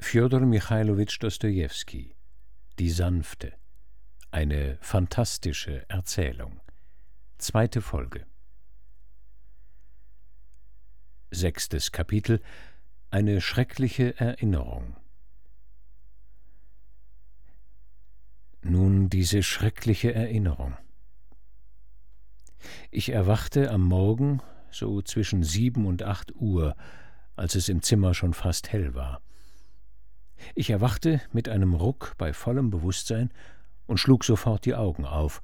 Fjodor Michailowitsch Dostojewski Die Sanfte Eine fantastische Erzählung Zweite Folge Sechstes Kapitel Eine schreckliche Erinnerung Nun diese schreckliche Erinnerung. Ich erwachte am Morgen so zwischen sieben und acht Uhr, als es im Zimmer schon fast hell war. Ich erwachte mit einem Ruck bei vollem Bewusstsein und schlug sofort die Augen auf.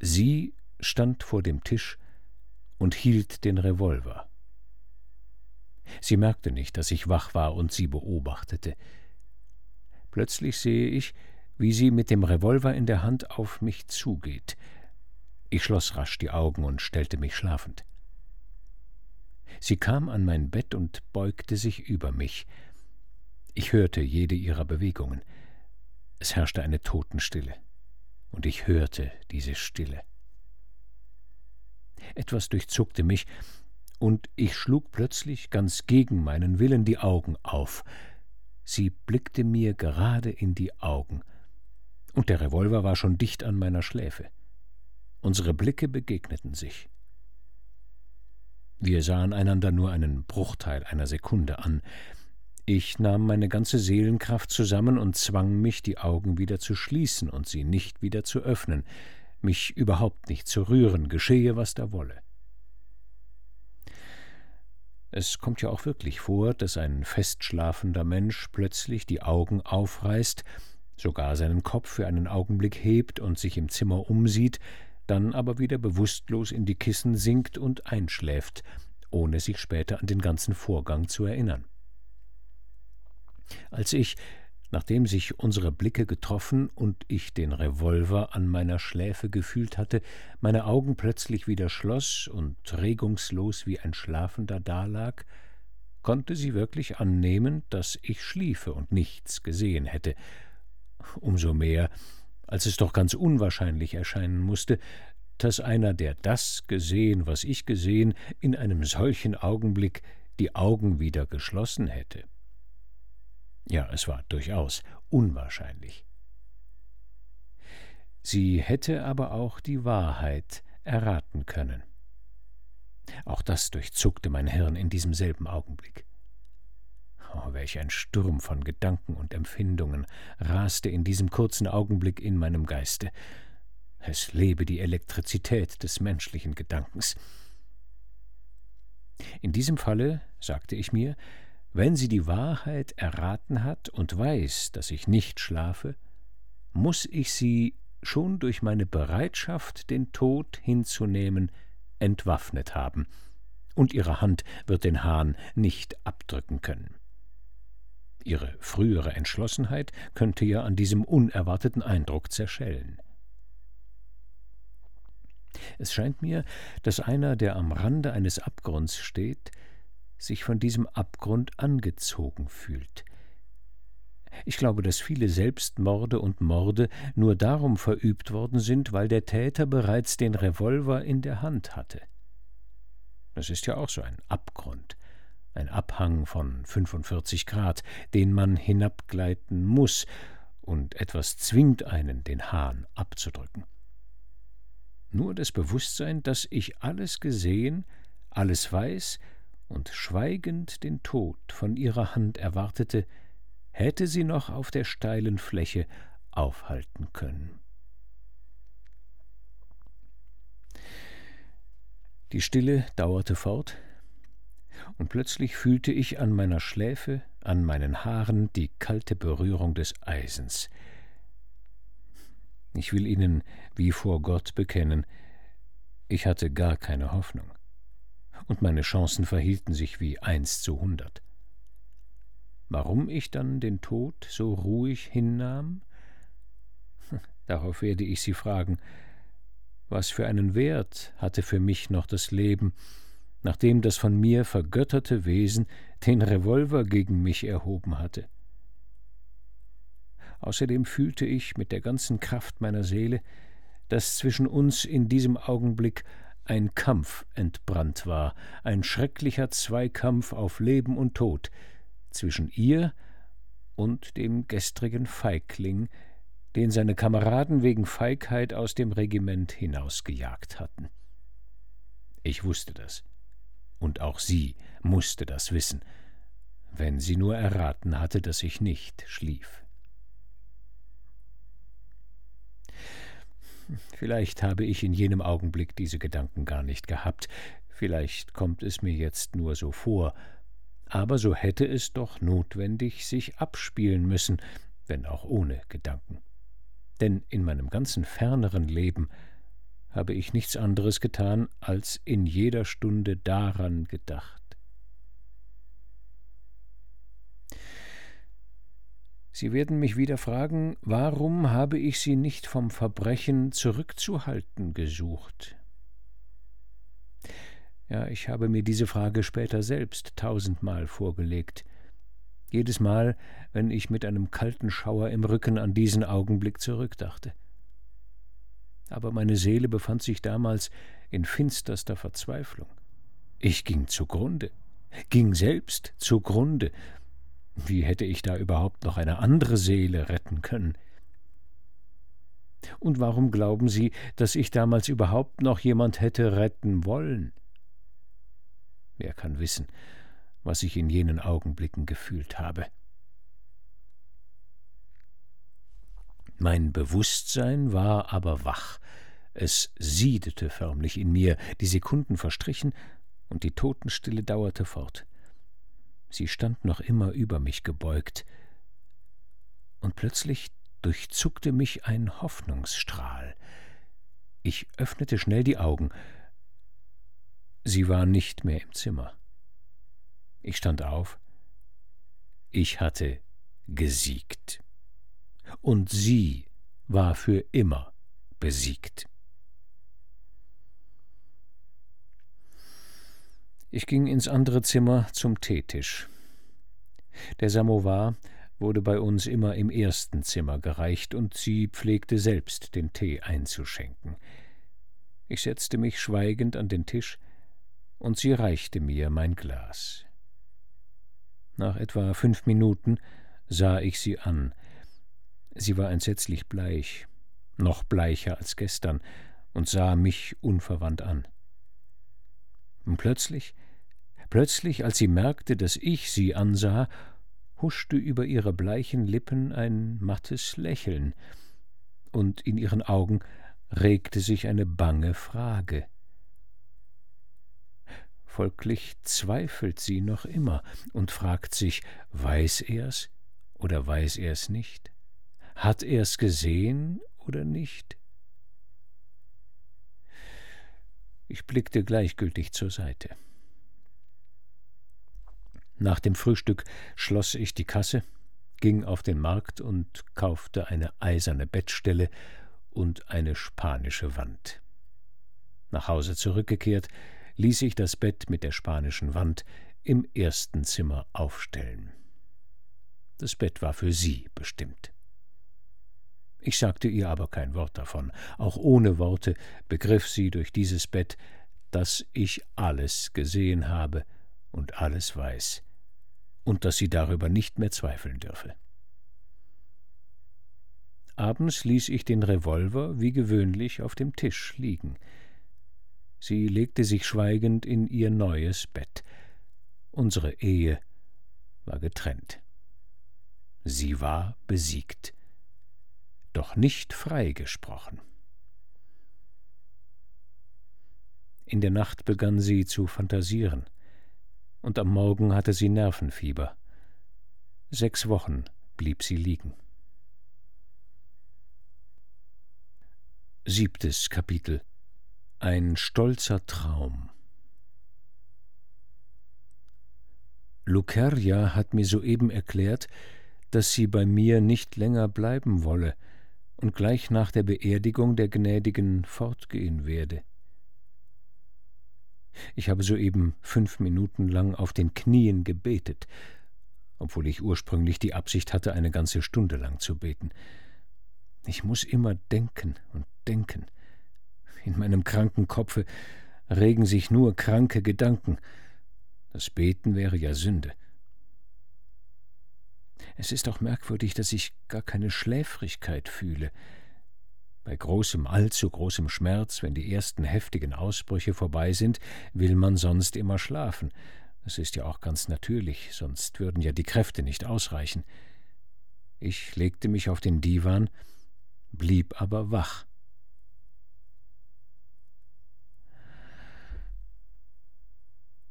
Sie stand vor dem Tisch und hielt den Revolver. Sie merkte nicht, dass ich wach war und sie beobachtete. Plötzlich sehe ich, wie sie mit dem Revolver in der Hand auf mich zugeht. Ich schloss rasch die Augen und stellte mich schlafend. Sie kam an mein Bett und beugte sich über mich. Ich hörte jede ihrer Bewegungen. Es herrschte eine Totenstille, und ich hörte diese Stille. Etwas durchzuckte mich, und ich schlug plötzlich ganz gegen meinen Willen die Augen auf. Sie blickte mir gerade in die Augen, und der Revolver war schon dicht an meiner Schläfe. Unsere Blicke begegneten sich. Wir sahen einander nur einen Bruchteil einer Sekunde an. Ich nahm meine ganze Seelenkraft zusammen und zwang mich, die Augen wieder zu schließen und sie nicht wieder zu öffnen, mich überhaupt nicht zu rühren, geschehe, was da wolle. Es kommt ja auch wirklich vor, dass ein festschlafender Mensch plötzlich die Augen aufreißt, sogar seinen Kopf für einen Augenblick hebt und sich im Zimmer umsieht, dann aber wieder bewusstlos in die Kissen sinkt und einschläft, ohne sich später an den ganzen Vorgang zu erinnern. Als ich, nachdem sich unsere Blicke getroffen und ich den Revolver an meiner Schläfe gefühlt hatte, meine Augen plötzlich wieder schloss und regungslos wie ein Schlafender dalag, konnte sie wirklich annehmen, dass ich schliefe und nichts gesehen hätte, umso mehr, als es doch ganz unwahrscheinlich erscheinen musste, dass einer, der das gesehen, was ich gesehen, in einem solchen Augenblick die Augen wieder geschlossen hätte. Ja, es war durchaus unwahrscheinlich. Sie hätte aber auch die Wahrheit erraten können. Auch das durchzuckte mein Hirn in diesem selben Augenblick. Oh, welch ein Sturm von Gedanken und Empfindungen raste in diesem kurzen Augenblick in meinem Geiste. Es lebe die Elektrizität des menschlichen Gedankens. In diesem Falle, sagte ich mir, wenn sie die Wahrheit erraten hat und weiß, dass ich nicht schlafe, muss ich sie schon durch meine Bereitschaft, den Tod hinzunehmen, entwaffnet haben, und ihre Hand wird den Hahn nicht abdrücken können. Ihre frühere Entschlossenheit könnte ja an diesem unerwarteten Eindruck zerschellen. Es scheint mir, dass einer, der am Rande eines Abgrunds steht, sich von diesem Abgrund angezogen fühlt. Ich glaube, dass viele Selbstmorde und Morde nur darum verübt worden sind, weil der Täter bereits den Revolver in der Hand hatte. Das ist ja auch so ein Abgrund, ein Abhang von 45 Grad, den man hinabgleiten muss, und etwas zwingt einen, den Hahn abzudrücken. Nur das Bewusstsein, dass ich alles gesehen, alles weiß und schweigend den Tod von ihrer Hand erwartete, hätte sie noch auf der steilen Fläche aufhalten können. Die Stille dauerte fort, und plötzlich fühlte ich an meiner Schläfe, an meinen Haaren die kalte Berührung des Eisens. Ich will Ihnen wie vor Gott bekennen, ich hatte gar keine Hoffnung, und meine Chancen verhielten sich wie eins zu hundert. Warum ich dann den Tod so ruhig hinnahm? Darauf werde ich Sie fragen, was für einen Wert hatte für mich noch das Leben, nachdem das von mir vergötterte Wesen den Revolver gegen mich erhoben hatte. Außerdem fühlte ich mit der ganzen Kraft meiner Seele, dass zwischen uns in diesem Augenblick ein Kampf entbrannt war, ein schrecklicher Zweikampf auf Leben und Tod, zwischen ihr und dem gestrigen Feigling, den seine Kameraden wegen Feigheit aus dem Regiment hinausgejagt hatten. Ich wusste das, und auch sie musste das wissen, wenn sie nur erraten hatte, dass ich nicht schlief. Vielleicht habe ich in jenem Augenblick diese Gedanken gar nicht gehabt, vielleicht kommt es mir jetzt nur so vor, aber so hätte es doch notwendig sich abspielen müssen, wenn auch ohne Gedanken. Denn in meinem ganzen ferneren Leben habe ich nichts anderes getan, als in jeder Stunde daran gedacht. Sie werden mich wieder fragen, warum habe ich Sie nicht vom Verbrechen zurückzuhalten gesucht? Ja, ich habe mir diese Frage später selbst tausendmal vorgelegt. Jedes Mal, wenn ich mit einem kalten Schauer im Rücken an diesen Augenblick zurückdachte. Aber meine Seele befand sich damals in finsterster Verzweiflung. Ich ging zugrunde, ging selbst zugrunde, wie hätte ich da überhaupt noch eine andere Seele retten können? Und warum glauben Sie, dass ich damals überhaupt noch jemand hätte retten wollen? Wer kann wissen, was ich in jenen Augenblicken gefühlt habe? Mein Bewusstsein war aber wach, es siedete förmlich in mir, die Sekunden verstrichen, und die Totenstille dauerte fort. Sie stand noch immer über mich gebeugt, und plötzlich durchzuckte mich ein Hoffnungsstrahl. Ich öffnete schnell die Augen. Sie war nicht mehr im Zimmer. Ich stand auf. Ich hatte gesiegt. Und sie war für immer besiegt. Ich ging ins andere Zimmer zum Teetisch. Der Samowar wurde bei uns immer im ersten Zimmer gereicht, und sie pflegte selbst den Tee einzuschenken. Ich setzte mich schweigend an den Tisch, und sie reichte mir mein Glas. Nach etwa fünf Minuten sah ich sie an. Sie war entsetzlich bleich, noch bleicher als gestern, und sah mich unverwandt an. Und plötzlich Plötzlich, als sie merkte, dass ich sie ansah, huschte über ihre bleichen Lippen ein mattes Lächeln, und in ihren Augen regte sich eine bange Frage. Folglich zweifelt sie noch immer und fragt sich, weiß er's oder weiß er's nicht? Hat er's gesehen oder nicht? Ich blickte gleichgültig zur Seite. Nach dem Frühstück schloss ich die Kasse, ging auf den Markt und kaufte eine eiserne Bettstelle und eine spanische Wand. Nach Hause zurückgekehrt, ließ ich das Bett mit der spanischen Wand im ersten Zimmer aufstellen. Das Bett war für sie bestimmt. Ich sagte ihr aber kein Wort davon. Auch ohne Worte begriff sie durch dieses Bett, dass ich alles gesehen habe und alles weiß und dass sie darüber nicht mehr zweifeln dürfe. Abends ließ ich den Revolver wie gewöhnlich auf dem Tisch liegen. Sie legte sich schweigend in ihr neues Bett. Unsere Ehe war getrennt. Sie war besiegt, doch nicht freigesprochen. In der Nacht begann sie zu fantasieren und am Morgen hatte sie Nervenfieber. Sechs Wochen blieb sie liegen. Siebtes Kapitel Ein stolzer Traum Lucerja hat mir soeben erklärt, dass sie bei mir nicht länger bleiben wolle und gleich nach der Beerdigung der Gnädigen fortgehen werde. Ich habe soeben fünf Minuten lang auf den Knien gebetet, obwohl ich ursprünglich die Absicht hatte, eine ganze Stunde lang zu beten. Ich muss immer denken und denken. In meinem kranken Kopfe regen sich nur kranke Gedanken. Das Beten wäre ja Sünde. Es ist auch merkwürdig, dass ich gar keine Schläfrigkeit fühle. Bei großem, allzu großem Schmerz, wenn die ersten heftigen Ausbrüche vorbei sind, will man sonst immer schlafen. Das ist ja auch ganz natürlich, sonst würden ja die Kräfte nicht ausreichen. Ich legte mich auf den Divan, blieb aber wach.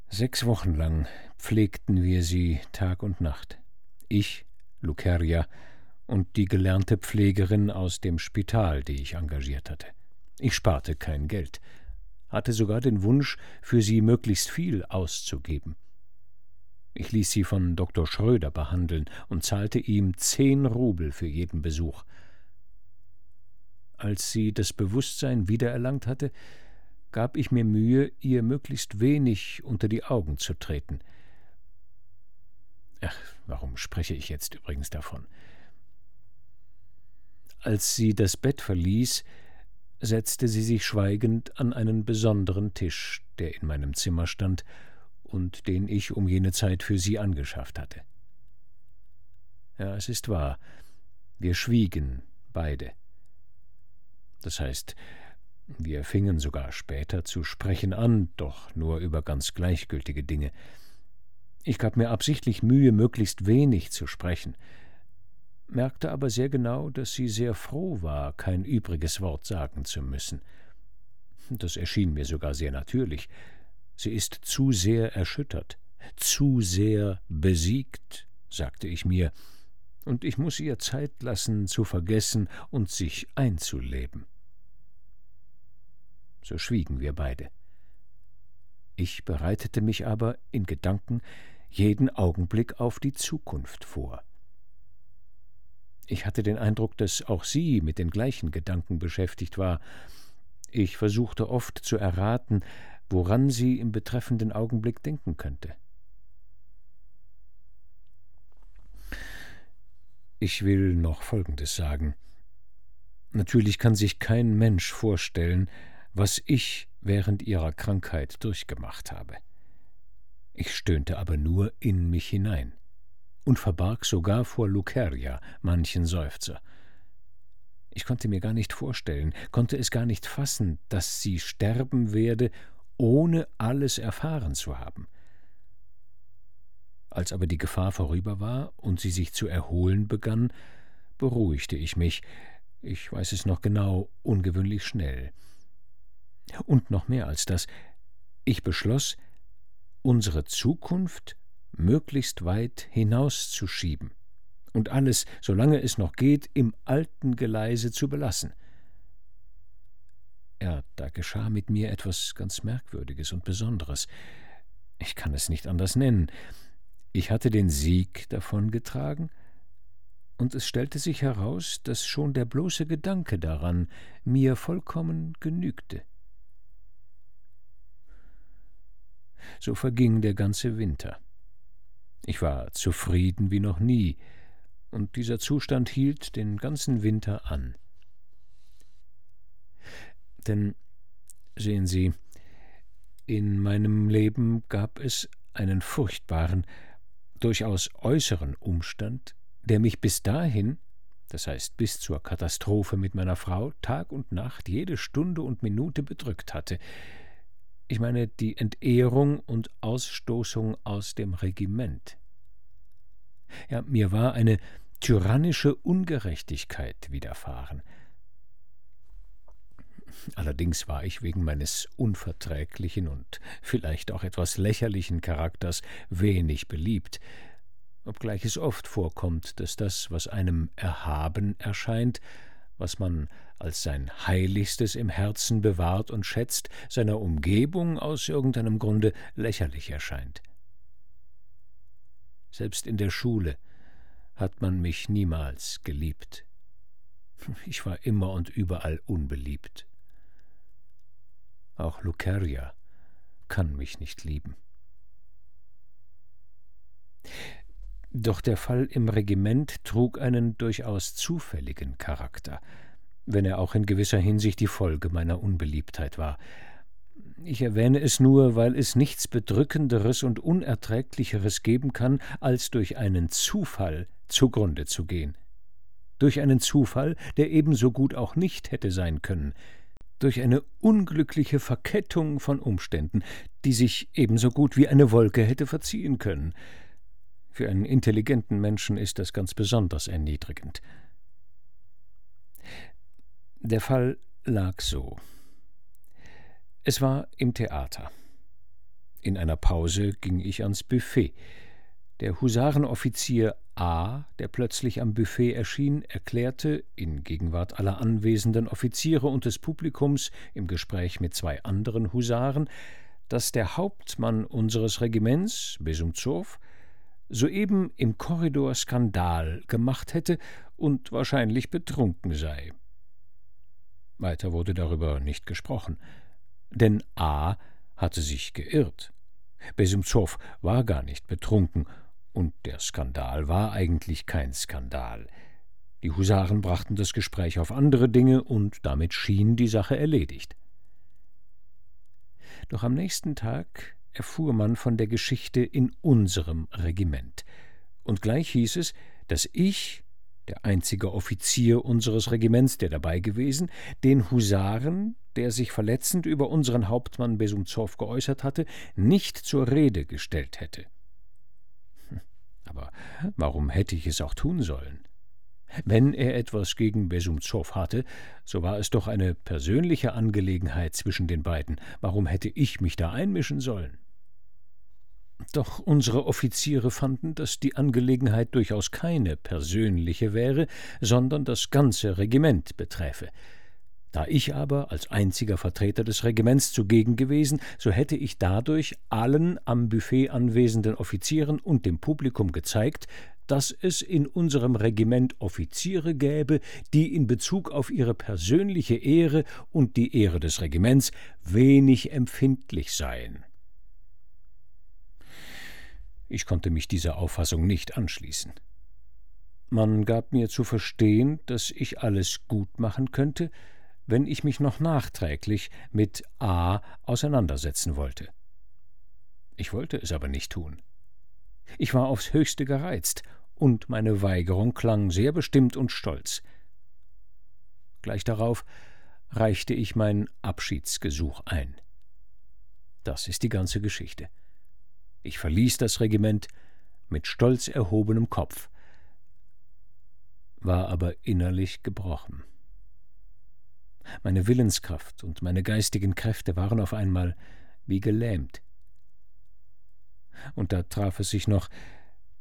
Sechs Wochen lang pflegten wir sie Tag und Nacht. Ich, Luceria und die gelernte Pflegerin aus dem Spital, die ich engagiert hatte. Ich sparte kein Geld, hatte sogar den Wunsch, für sie möglichst viel auszugeben. Ich ließ sie von Dr. Schröder behandeln und zahlte ihm zehn Rubel für jeden Besuch. Als sie das Bewusstsein wiedererlangt hatte, gab ich mir Mühe, ihr möglichst wenig unter die Augen zu treten. Ach, warum spreche ich jetzt übrigens davon? Als sie das Bett verließ, setzte sie sich schweigend an einen besonderen Tisch, der in meinem Zimmer stand und den ich um jene Zeit für sie angeschafft hatte. Ja, es ist wahr, wir schwiegen beide. Das heißt, wir fingen sogar später zu sprechen an, doch nur über ganz gleichgültige Dinge. Ich gab mir absichtlich Mühe, möglichst wenig zu sprechen, merkte aber sehr genau, dass sie sehr froh war, kein übriges Wort sagen zu müssen. Das erschien mir sogar sehr natürlich, Sie ist zu sehr erschüttert, zu sehr besiegt, sagte ich mir, und ich muss ihr Zeit lassen, zu vergessen und sich einzuleben. So schwiegen wir beide. Ich bereitete mich aber in Gedanken jeden Augenblick auf die Zukunft vor. Ich hatte den Eindruck, dass auch sie mit den gleichen Gedanken beschäftigt war. Ich versuchte oft zu erraten, woran sie im betreffenden Augenblick denken könnte. Ich will noch Folgendes sagen. Natürlich kann sich kein Mensch vorstellen, was ich während ihrer Krankheit durchgemacht habe. Ich stöhnte aber nur in mich hinein und verbarg sogar vor Luceria manchen Seufzer. Ich konnte mir gar nicht vorstellen, konnte es gar nicht fassen, dass sie sterben werde ohne alles erfahren zu haben. Als aber die Gefahr vorüber war und sie sich zu erholen begann, beruhigte ich mich, ich weiß es noch genau, ungewöhnlich schnell. Und noch mehr als das, ich beschloss, unsere Zukunft möglichst weit hinauszuschieben und alles, solange es noch geht, im alten Geleise zu belassen. Ja, da geschah mit mir etwas ganz Merkwürdiges und Besonderes. Ich kann es nicht anders nennen. Ich hatte den Sieg davongetragen, und es stellte sich heraus, dass schon der bloße Gedanke daran mir vollkommen genügte. So verging der ganze Winter. Ich war zufrieden wie noch nie, und dieser Zustand hielt den ganzen Winter an. Denn sehen Sie, in meinem Leben gab es einen furchtbaren, durchaus äußeren Umstand, der mich bis dahin, das heißt bis zur Katastrophe mit meiner Frau, Tag und Nacht, jede Stunde und Minute bedrückt hatte. Ich meine die Entehrung und Ausstoßung aus dem Regiment. Ja, mir war eine tyrannische Ungerechtigkeit widerfahren. Allerdings war ich wegen meines unverträglichen und vielleicht auch etwas lächerlichen Charakters wenig beliebt, obgleich es oft vorkommt, dass das, was einem erhaben erscheint, was man als sein Heiligstes im Herzen bewahrt und schätzt, seiner Umgebung aus irgendeinem Grunde lächerlich erscheint. Selbst in der Schule hat man mich niemals geliebt. Ich war immer und überall unbeliebt. Auch Luceria kann mich nicht lieben. Doch der Fall im Regiment trug einen durchaus zufälligen Charakter, wenn er auch in gewisser Hinsicht die Folge meiner Unbeliebtheit war. Ich erwähne es nur, weil es nichts Bedrückenderes und Unerträglicheres geben kann, als durch einen Zufall zugrunde zu gehen. Durch einen Zufall, der ebenso gut auch nicht hätte sein können, durch eine unglückliche Verkettung von Umständen, die sich ebenso gut wie eine Wolke hätte verziehen können. Für einen intelligenten Menschen ist das ganz besonders erniedrigend. Der Fall lag so. Es war im Theater. In einer Pause ging ich ans Buffet. Der Husarenoffizier A., der plötzlich am Buffet erschien, erklärte, in Gegenwart aller anwesenden Offiziere und des Publikums im Gespräch mit zwei anderen Husaren, dass der Hauptmann unseres Regiments, Besumzow, soeben im Korridor Skandal gemacht hätte und wahrscheinlich betrunken sei. Weiter wurde darüber nicht gesprochen. Denn A hatte sich geirrt. Besumzow war gar nicht betrunken, und der Skandal war eigentlich kein Skandal. Die Husaren brachten das Gespräch auf andere Dinge, und damit schien die Sache erledigt. Doch am nächsten Tag erfuhr man von der Geschichte in unserem Regiment, und gleich hieß es, dass ich der einzige Offizier unseres Regiments, der dabei gewesen, den Husaren, der sich verletzend über unseren Hauptmann Besumzow geäußert hatte, nicht zur Rede gestellt hätte. Hm, aber warum hätte ich es auch tun sollen? Wenn er etwas gegen Besumzow hatte, so war es doch eine persönliche Angelegenheit zwischen den beiden. Warum hätte ich mich da einmischen sollen? Doch unsere Offiziere fanden, dass die Angelegenheit durchaus keine persönliche wäre, sondern das ganze Regiment beträfe. Da ich aber als einziger Vertreter des Regiments zugegen gewesen, so hätte ich dadurch allen am Buffet anwesenden Offizieren und dem Publikum gezeigt, dass es in unserem Regiment Offiziere gäbe, die in Bezug auf ihre persönliche Ehre und die Ehre des Regiments wenig empfindlich seien. Ich konnte mich dieser Auffassung nicht anschließen. Man gab mir zu verstehen, dass ich alles gut machen könnte, wenn ich mich noch nachträglich mit A auseinandersetzen wollte. Ich wollte es aber nicht tun. Ich war aufs höchste gereizt, und meine Weigerung klang sehr bestimmt und stolz. Gleich darauf reichte ich mein Abschiedsgesuch ein. Das ist die ganze Geschichte. Ich verließ das Regiment mit stolz erhobenem Kopf, war aber innerlich gebrochen. Meine Willenskraft und meine geistigen Kräfte waren auf einmal wie gelähmt. Und da traf es sich noch,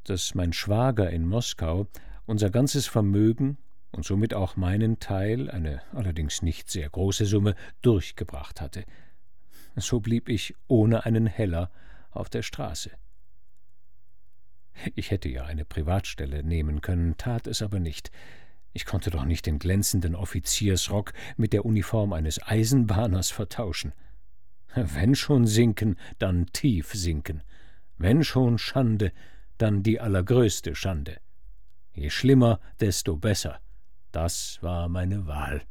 dass mein Schwager in Moskau unser ganzes Vermögen und somit auch meinen Teil, eine allerdings nicht sehr große Summe, durchgebracht hatte. So blieb ich ohne einen Heller auf der Straße. Ich hätte ja eine Privatstelle nehmen können, tat es aber nicht. Ich konnte doch nicht den glänzenden Offiziersrock mit der Uniform eines Eisenbahners vertauschen. Wenn schon sinken, dann tief sinken. Wenn schon Schande, dann die allergrößte Schande. Je schlimmer, desto besser. Das war meine Wahl.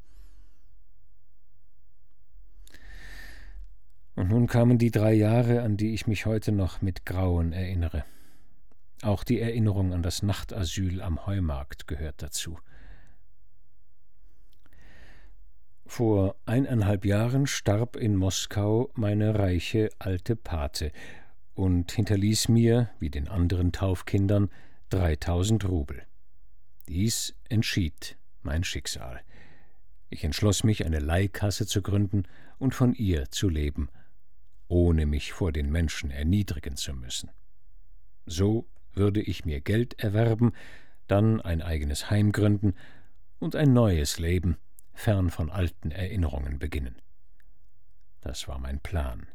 Und nun kamen die drei Jahre, an die ich mich heute noch mit Grauen erinnere. Auch die Erinnerung an das Nachtasyl am Heumarkt gehört dazu. Vor eineinhalb Jahren starb in Moskau meine reiche alte Pate und hinterließ mir, wie den anderen Taufkindern, dreitausend Rubel. Dies entschied mein Schicksal. Ich entschloss mich, eine Leihkasse zu gründen und von ihr zu leben – ohne mich vor den Menschen erniedrigen zu müssen. So würde ich mir Geld erwerben, dann ein eigenes Heim gründen und ein neues Leben fern von alten Erinnerungen beginnen. Das war mein Plan.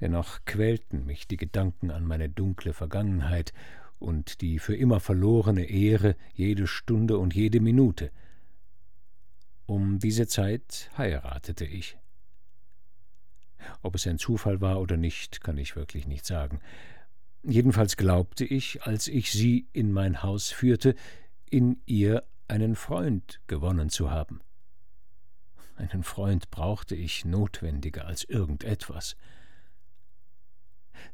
Dennoch quälten mich die Gedanken an meine dunkle Vergangenheit und die für immer verlorene Ehre jede Stunde und jede Minute. Um diese Zeit heiratete ich. Ob es ein Zufall war oder nicht, kann ich wirklich nicht sagen. Jedenfalls glaubte ich, als ich sie in mein Haus führte, in ihr einen Freund gewonnen zu haben. Einen Freund brauchte ich notwendiger als irgendetwas.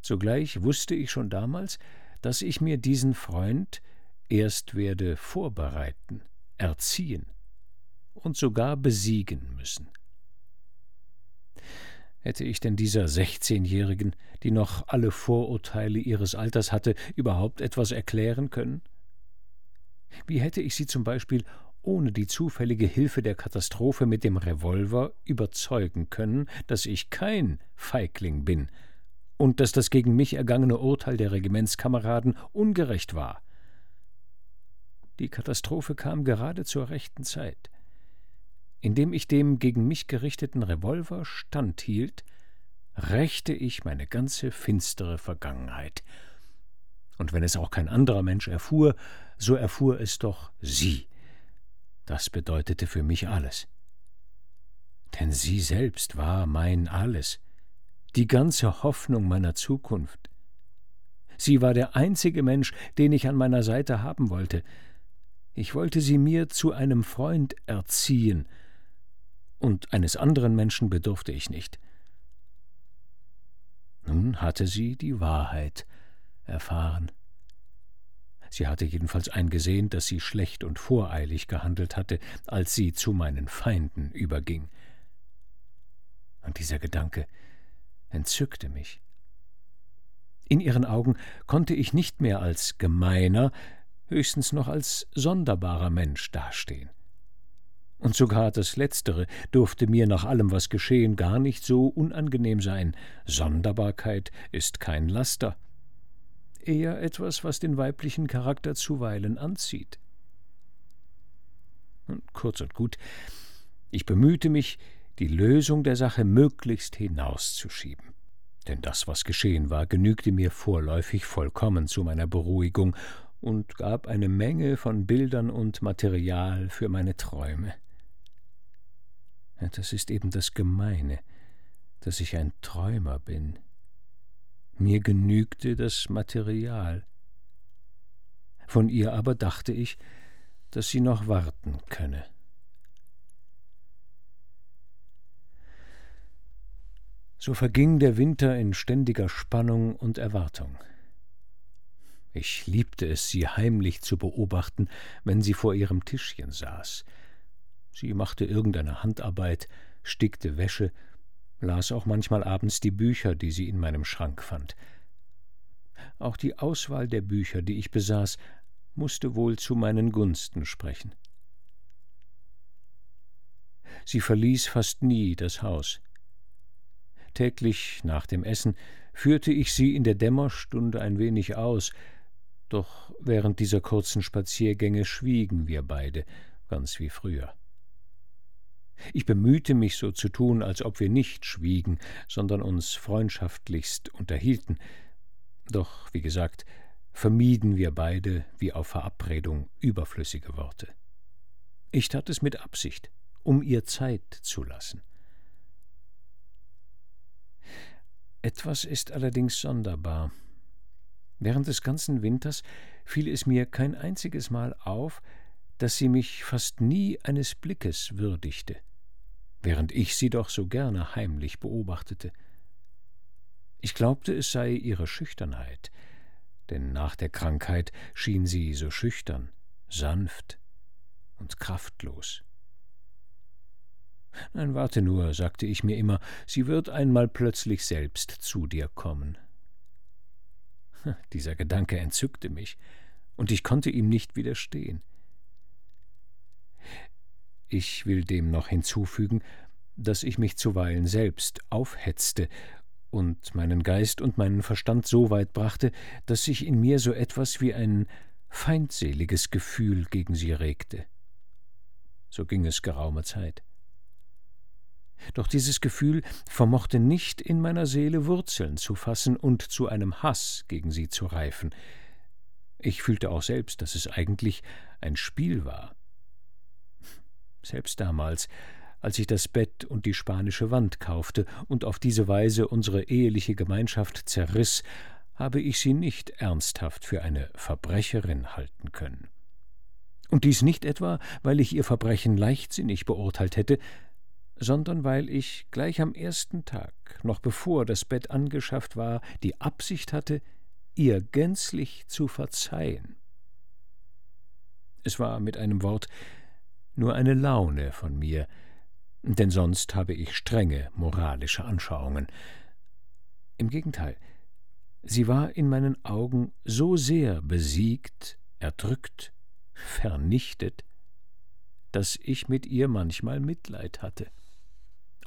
Zugleich wusste ich schon damals, dass ich mir diesen Freund erst werde vorbereiten, erziehen und sogar besiegen müssen. Hätte ich denn dieser Sechzehnjährigen, die noch alle Vorurteile ihres Alters hatte, überhaupt etwas erklären können? Wie hätte ich sie zum Beispiel ohne die zufällige Hilfe der Katastrophe mit dem Revolver überzeugen können, dass ich kein Feigling bin und dass das gegen mich ergangene Urteil der Regimentskameraden ungerecht war? Die Katastrophe kam gerade zur rechten Zeit. Indem ich dem gegen mich gerichteten Revolver standhielt, rächte ich meine ganze finstere Vergangenheit. Und wenn es auch kein anderer Mensch erfuhr, so erfuhr es doch sie. Das bedeutete für mich alles. Denn sie selbst war mein Alles, die ganze Hoffnung meiner Zukunft. Sie war der einzige Mensch, den ich an meiner Seite haben wollte. Ich wollte sie mir zu einem Freund erziehen, und eines anderen Menschen bedurfte ich nicht. Nun hatte sie die Wahrheit erfahren. Sie hatte jedenfalls eingesehen, dass sie schlecht und voreilig gehandelt hatte, als sie zu meinen Feinden überging. Und dieser Gedanke entzückte mich. In ihren Augen konnte ich nicht mehr als gemeiner, höchstens noch als sonderbarer Mensch dastehen. Und sogar das Letztere durfte mir nach allem, was geschehen, gar nicht so unangenehm sein. Sonderbarkeit ist kein Laster. Eher etwas, was den weiblichen Charakter zuweilen anzieht. Und kurz und gut, ich bemühte mich, die Lösung der Sache möglichst hinauszuschieben. Denn das, was geschehen war, genügte mir vorläufig vollkommen zu meiner Beruhigung und gab eine Menge von Bildern und Material für meine Träume. Ja, das ist eben das Gemeine, dass ich ein Träumer bin. Mir genügte das Material. Von ihr aber dachte ich, dass sie noch warten könne. So verging der Winter in ständiger Spannung und Erwartung. Ich liebte es, sie heimlich zu beobachten, wenn sie vor ihrem Tischchen saß, Sie machte irgendeine Handarbeit, stickte Wäsche, las auch manchmal abends die Bücher, die sie in meinem Schrank fand. Auch die Auswahl der Bücher, die ich besaß, musste wohl zu meinen Gunsten sprechen. Sie verließ fast nie das Haus. Täglich nach dem Essen führte ich sie in der Dämmerstunde ein wenig aus, doch während dieser kurzen Spaziergänge schwiegen wir beide, ganz wie früher. Ich bemühte mich so zu tun, als ob wir nicht schwiegen, sondern uns freundschaftlichst unterhielten. Doch, wie gesagt, vermieden wir beide, wie auf Verabredung, überflüssige Worte. Ich tat es mit Absicht, um ihr Zeit zu lassen. Etwas ist allerdings sonderbar. Während des ganzen Winters fiel es mir kein einziges Mal auf, dass sie mich fast nie eines Blickes würdigte während ich sie doch so gerne heimlich beobachtete. Ich glaubte, es sei ihre Schüchternheit, denn nach der Krankheit schien sie so schüchtern, sanft und kraftlos. Nein, warte nur, sagte ich mir immer, sie wird einmal plötzlich selbst zu dir kommen. Dieser Gedanke entzückte mich, und ich konnte ihm nicht widerstehen. Ich will dem noch hinzufügen, dass ich mich zuweilen selbst aufhetzte und meinen Geist und meinen Verstand so weit brachte, dass sich in mir so etwas wie ein feindseliges Gefühl gegen sie regte. So ging es geraume Zeit. Doch dieses Gefühl vermochte nicht in meiner Seele Wurzeln zu fassen und zu einem Hass gegen sie zu reifen. Ich fühlte auch selbst, dass es eigentlich ein Spiel war, selbst damals, als ich das Bett und die spanische Wand kaufte und auf diese Weise unsere eheliche Gemeinschaft zerriss, habe ich sie nicht ernsthaft für eine Verbrecherin halten können. Und dies nicht etwa, weil ich ihr Verbrechen leichtsinnig beurteilt hätte, sondern weil ich gleich am ersten Tag, noch bevor das Bett angeschafft war, die Absicht hatte, ihr gänzlich zu verzeihen. Es war mit einem Wort nur eine Laune von mir, denn sonst habe ich strenge moralische Anschauungen. Im Gegenteil, sie war in meinen Augen so sehr besiegt, erdrückt, vernichtet, dass ich mit ihr manchmal Mitleid hatte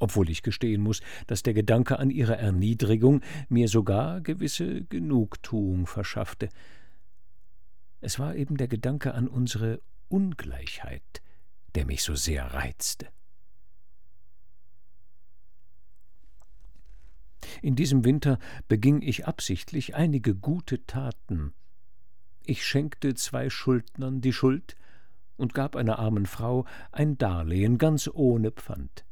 obwohl ich gestehen muss, dass der Gedanke an ihre Erniedrigung mir sogar gewisse Genugtuung verschaffte. Es war eben der Gedanke an unsere Ungleichheit, der mich so sehr reizte. In diesem Winter beging ich absichtlich einige gute Taten. Ich schenkte zwei Schuldnern die Schuld und gab einer armen Frau ein Darlehen ganz ohne Pfand.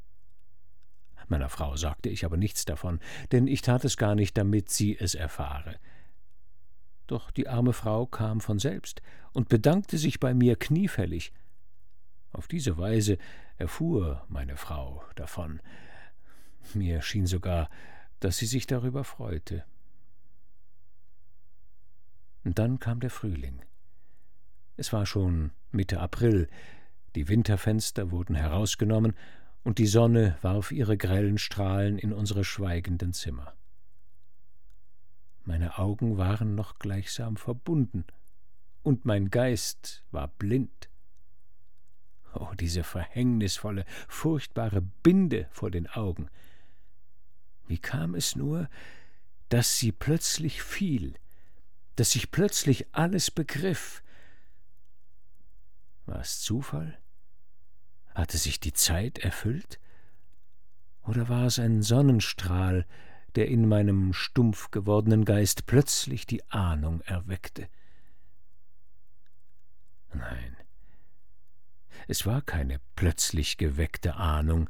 Meiner Frau sagte ich aber nichts davon, denn ich tat es gar nicht, damit sie es erfahre. Doch die arme Frau kam von selbst und bedankte sich bei mir kniefällig. Auf diese Weise erfuhr meine Frau davon. Mir schien sogar, dass sie sich darüber freute. Und dann kam der Frühling. Es war schon Mitte April, die Winterfenster wurden herausgenommen und die Sonne warf ihre grellen Strahlen in unsere schweigenden Zimmer. Meine Augen waren noch gleichsam verbunden, und mein Geist war blind. Oh, diese verhängnisvolle, furchtbare Binde vor den Augen. Wie kam es nur, dass sie plötzlich fiel, dass ich plötzlich alles begriff? War es Zufall? Hatte sich die Zeit erfüllt? Oder war es ein Sonnenstrahl, der in meinem stumpf gewordenen Geist plötzlich die Ahnung erweckte? Nein, es war keine plötzlich geweckte Ahnung,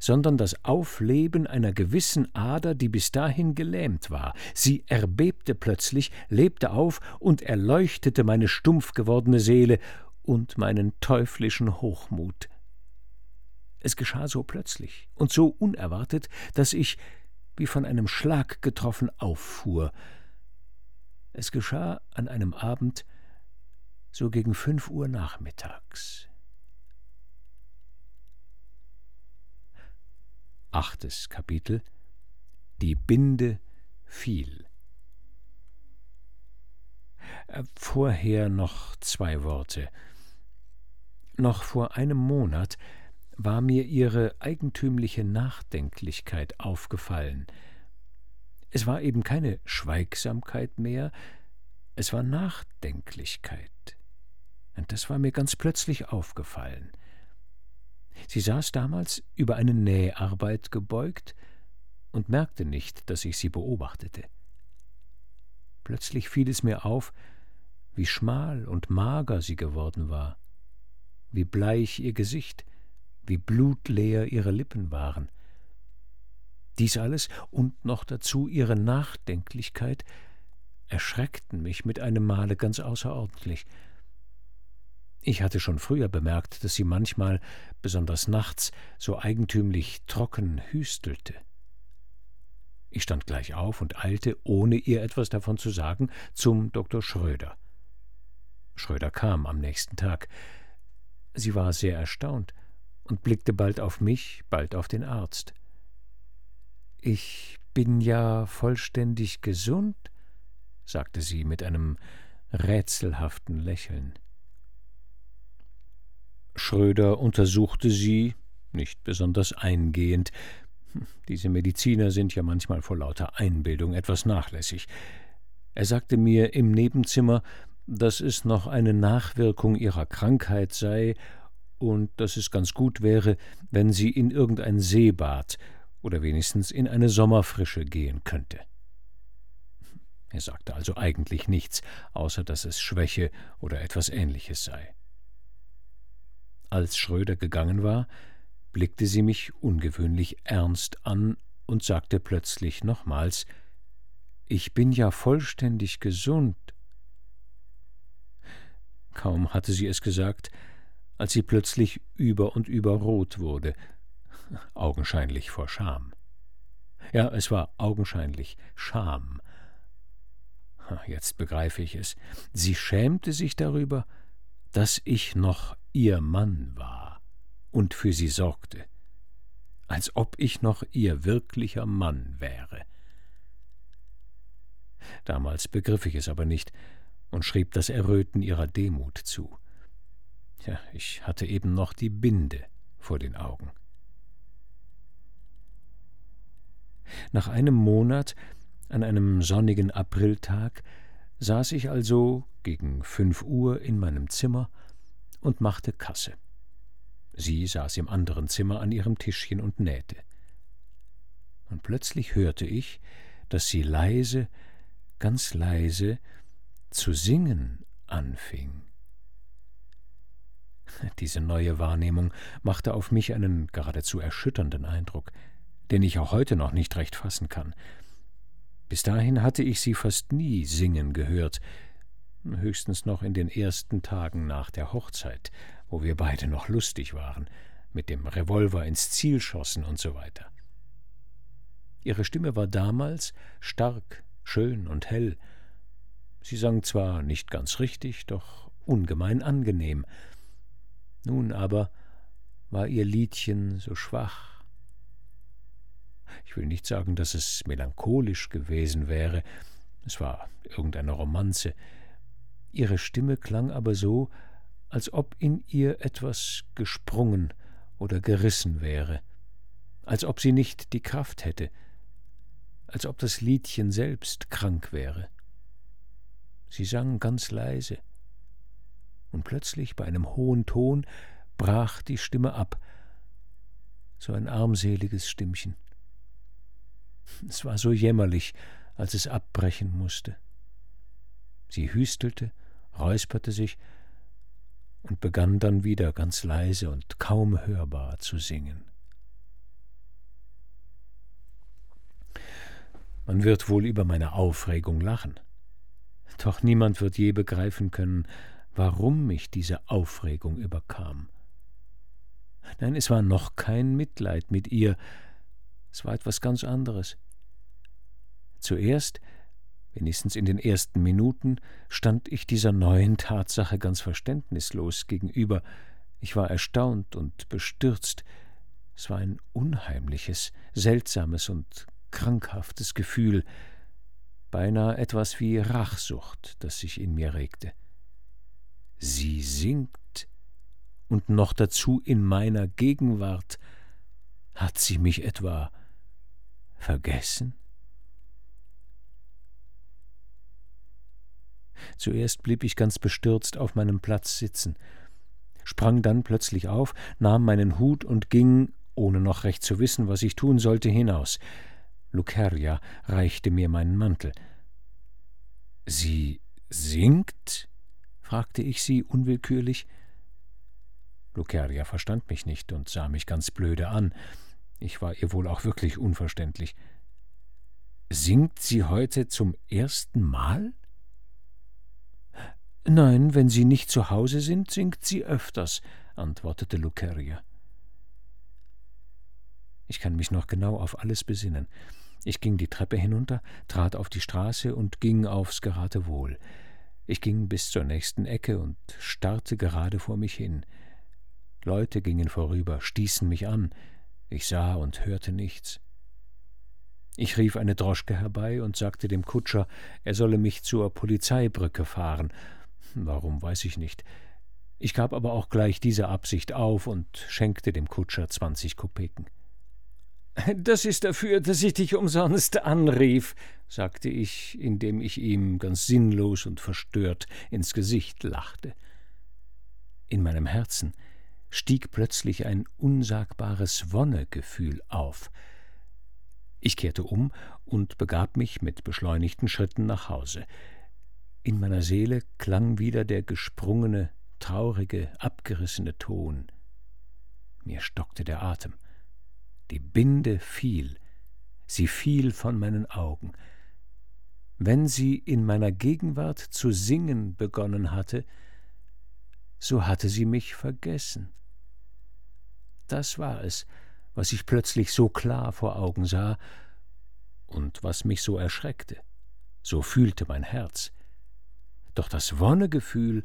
sondern das Aufleben einer gewissen Ader, die bis dahin gelähmt war. Sie erbebte plötzlich, lebte auf und erleuchtete meine stumpf gewordene Seele und meinen teuflischen Hochmut. Es geschah so plötzlich und so unerwartet, dass ich, wie von einem Schlag getroffen, auffuhr. Es geschah an einem Abend, so gegen fünf Uhr nachmittags. Achtes Kapitel Die Binde fiel. Äh, vorher noch zwei Worte. Noch vor einem Monat war mir ihre eigentümliche Nachdenklichkeit aufgefallen. Es war eben keine Schweigsamkeit mehr, es war Nachdenklichkeit. Und das war mir ganz plötzlich aufgefallen. Sie saß damals über eine Näharbeit gebeugt und merkte nicht, dass ich sie beobachtete. Plötzlich fiel es mir auf, wie schmal und mager sie geworden war wie bleich ihr Gesicht, wie blutleer ihre Lippen waren. Dies alles und noch dazu ihre Nachdenklichkeit erschreckten mich mit einem Male ganz außerordentlich. Ich hatte schon früher bemerkt, dass sie manchmal, besonders nachts, so eigentümlich trocken hüstelte. Ich stand gleich auf und eilte, ohne ihr etwas davon zu sagen, zum Dr. Schröder. Schröder kam am nächsten Tag. Sie war sehr erstaunt und blickte bald auf mich, bald auf den Arzt. Ich bin ja vollständig gesund, sagte sie mit einem rätselhaften Lächeln. Schröder untersuchte sie, nicht besonders eingehend. Diese Mediziner sind ja manchmal vor lauter Einbildung etwas nachlässig. Er sagte mir im Nebenzimmer, dass es noch eine Nachwirkung ihrer Krankheit sei und dass es ganz gut wäre, wenn sie in irgendein Seebad oder wenigstens in eine Sommerfrische gehen könnte. Er sagte also eigentlich nichts, außer dass es Schwäche oder etwas ähnliches sei. Als Schröder gegangen war, blickte sie mich ungewöhnlich ernst an und sagte plötzlich nochmals Ich bin ja vollständig gesund. Kaum hatte sie es gesagt, als sie plötzlich über und über rot wurde. Augenscheinlich vor Scham. Ja, es war augenscheinlich Scham. Jetzt begreife ich es. Sie schämte sich darüber, dass ich noch ihr Mann war und für sie sorgte, als ob ich noch ihr wirklicher Mann wäre. Damals begriff ich es aber nicht und schrieb das Erröten ihrer Demut zu. Ja, ich hatte eben noch die Binde vor den Augen. Nach einem Monat, an einem sonnigen Apriltag, saß ich also gegen fünf Uhr in meinem Zimmer und machte Kasse. Sie saß im anderen Zimmer an ihrem Tischchen und nähte. Und plötzlich hörte ich, dass sie leise, ganz leise zu singen anfing. Diese neue Wahrnehmung machte auf mich einen geradezu erschütternden Eindruck, den ich auch heute noch nicht recht fassen kann. Bis dahin hatte ich sie fast nie singen gehört, höchstens noch in den ersten Tagen nach der Hochzeit, wo wir beide noch lustig waren, mit dem Revolver ins Ziel schossen und so weiter. Ihre Stimme war damals stark, schön und hell. Sie sang zwar nicht ganz richtig, doch ungemein angenehm. Nun aber war ihr Liedchen so schwach. Ich will nicht sagen, dass es melancholisch gewesen wäre, es war irgendeine Romanze, ihre Stimme klang aber so, als ob in ihr etwas gesprungen oder gerissen wäre, als ob sie nicht die Kraft hätte, als ob das Liedchen selbst krank wäre. Sie sang ganz leise, und plötzlich bei einem hohen Ton brach die Stimme ab, so ein armseliges Stimmchen. Es war so jämmerlich, als es abbrechen musste. Sie hüstelte, räusperte sich und begann dann wieder ganz leise und kaum hörbar zu singen. Man wird wohl über meine Aufregung lachen. Doch niemand wird je begreifen können, warum mich diese Aufregung überkam. Nein, es war noch kein Mitleid mit ihr, es war etwas ganz anderes. Zuerst wenigstens in den ersten Minuten, stand ich dieser neuen Tatsache ganz verständnislos gegenüber. Ich war erstaunt und bestürzt. Es war ein unheimliches, seltsames und krankhaftes Gefühl, beinahe etwas wie Rachsucht, das sich in mir regte. Sie singt, und noch dazu in meiner Gegenwart. Hat sie mich etwa vergessen? Zuerst blieb ich ganz bestürzt auf meinem Platz sitzen, sprang dann plötzlich auf, nahm meinen Hut und ging, ohne noch recht zu wissen, was ich tun sollte, hinaus. Lucerja reichte mir meinen Mantel. Sie singt? fragte ich sie unwillkürlich. Lucerja verstand mich nicht und sah mich ganz blöde an. Ich war ihr wohl auch wirklich unverständlich. Singt sie heute zum ersten Mal? Nein, wenn Sie nicht zu Hause sind, singt sie öfters, antwortete Luceria. Ich kann mich noch genau auf alles besinnen. Ich ging die Treppe hinunter, trat auf die Straße und ging aufs Geratewohl. Ich ging bis zur nächsten Ecke und starrte gerade vor mich hin. Leute gingen vorüber, stießen mich an. Ich sah und hörte nichts. Ich rief eine Droschke herbei und sagte dem Kutscher, er solle mich zur Polizeibrücke fahren Warum weiß ich nicht. Ich gab aber auch gleich diese Absicht auf und schenkte dem Kutscher zwanzig Kopeken. Das ist dafür, dass ich dich umsonst anrief, sagte ich, indem ich ihm ganz sinnlos und verstört ins Gesicht lachte. In meinem Herzen stieg plötzlich ein unsagbares Wonnegefühl auf. Ich kehrte um und begab mich mit beschleunigten Schritten nach Hause. In meiner Seele klang wieder der gesprungene, traurige, abgerissene Ton. Mir stockte der Atem. Die Binde fiel, sie fiel von meinen Augen. Wenn sie in meiner Gegenwart zu singen begonnen hatte, so hatte sie mich vergessen. Das war es, was ich plötzlich so klar vor Augen sah und was mich so erschreckte. So fühlte mein Herz. Doch das Wonnegefühl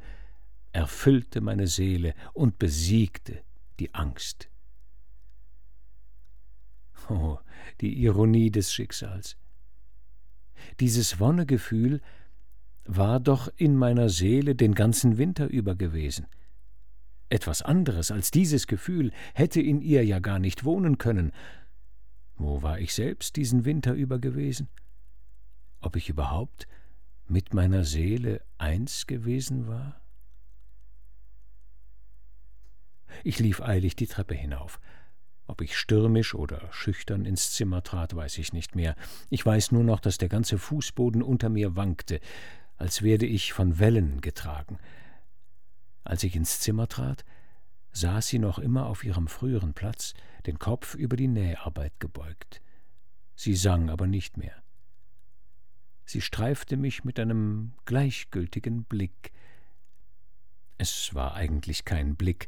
erfüllte meine Seele und besiegte die Angst. Oh, die Ironie des Schicksals. Dieses Wonnegefühl war doch in meiner Seele den ganzen Winter über gewesen. Etwas anderes als dieses Gefühl hätte in ihr ja gar nicht wohnen können. Wo war ich selbst diesen Winter über gewesen? Ob ich überhaupt mit meiner Seele eins gewesen war? Ich lief eilig die Treppe hinauf. Ob ich stürmisch oder schüchtern ins Zimmer trat, weiß ich nicht mehr. Ich weiß nur noch, dass der ganze Fußboden unter mir wankte, als werde ich von Wellen getragen. Als ich ins Zimmer trat, saß sie noch immer auf ihrem früheren Platz, den Kopf über die Näharbeit gebeugt. Sie sang aber nicht mehr. Sie streifte mich mit einem gleichgültigen Blick. Es war eigentlich kein Blick,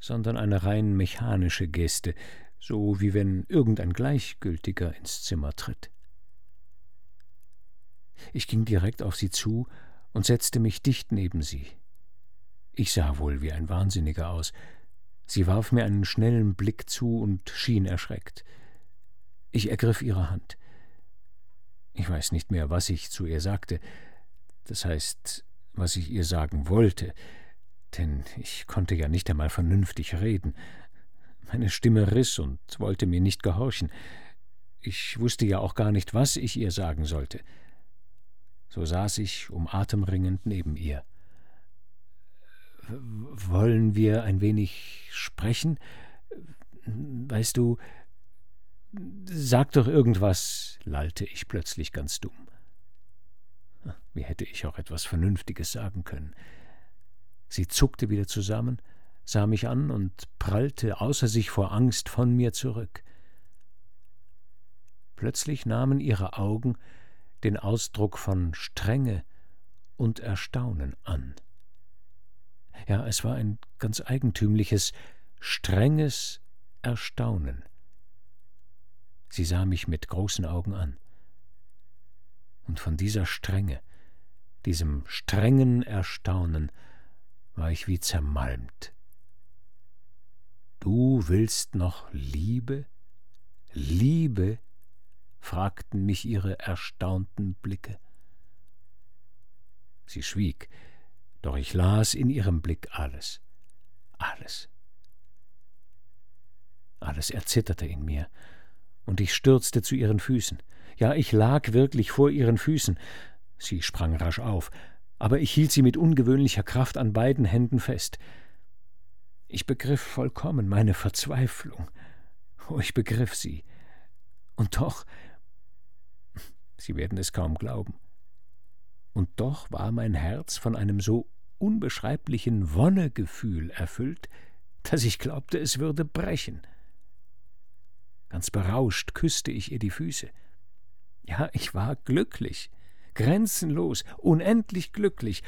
sondern eine rein mechanische Geste, so wie wenn irgendein Gleichgültiger ins Zimmer tritt. Ich ging direkt auf sie zu und setzte mich dicht neben sie. Ich sah wohl wie ein Wahnsinniger aus. Sie warf mir einen schnellen Blick zu und schien erschreckt. Ich ergriff ihre Hand. Ich weiß nicht mehr, was ich zu ihr sagte, das heißt, was ich ihr sagen wollte, denn ich konnte ja nicht einmal vernünftig reden. Meine Stimme riss und wollte mir nicht gehorchen. Ich wusste ja auch gar nicht, was ich ihr sagen sollte. So saß ich um Atem ringend neben ihr. Wollen wir ein wenig sprechen? Weißt du, sag doch irgendwas, lallte ich plötzlich ganz dumm. Wie hätte ich auch etwas Vernünftiges sagen können? Sie zuckte wieder zusammen, sah mich an und prallte außer sich vor Angst von mir zurück. Plötzlich nahmen ihre Augen den Ausdruck von Strenge und Erstaunen an. Ja, es war ein ganz eigentümliches, strenges Erstaunen. Sie sah mich mit großen Augen an. Und von dieser Strenge, diesem strengen Erstaunen, war ich wie zermalmt. Du willst noch Liebe? Liebe? fragten mich ihre erstaunten Blicke. Sie schwieg, doch ich las in ihrem Blick alles, alles. Alles erzitterte in mir, und ich stürzte zu ihren Füßen. Ja, ich lag wirklich vor ihren Füßen. Sie sprang rasch auf, aber ich hielt sie mit ungewöhnlicher Kraft an beiden Händen fest. Ich begriff vollkommen meine Verzweiflung. Oh, ich begriff sie. Und doch, Sie werden es kaum glauben, und doch war mein Herz von einem so unbeschreiblichen Wonnegefühl erfüllt, dass ich glaubte, es würde brechen. Ganz berauscht küsste ich ihr die Füße. Ja, ich war glücklich grenzenlos, unendlich glücklich,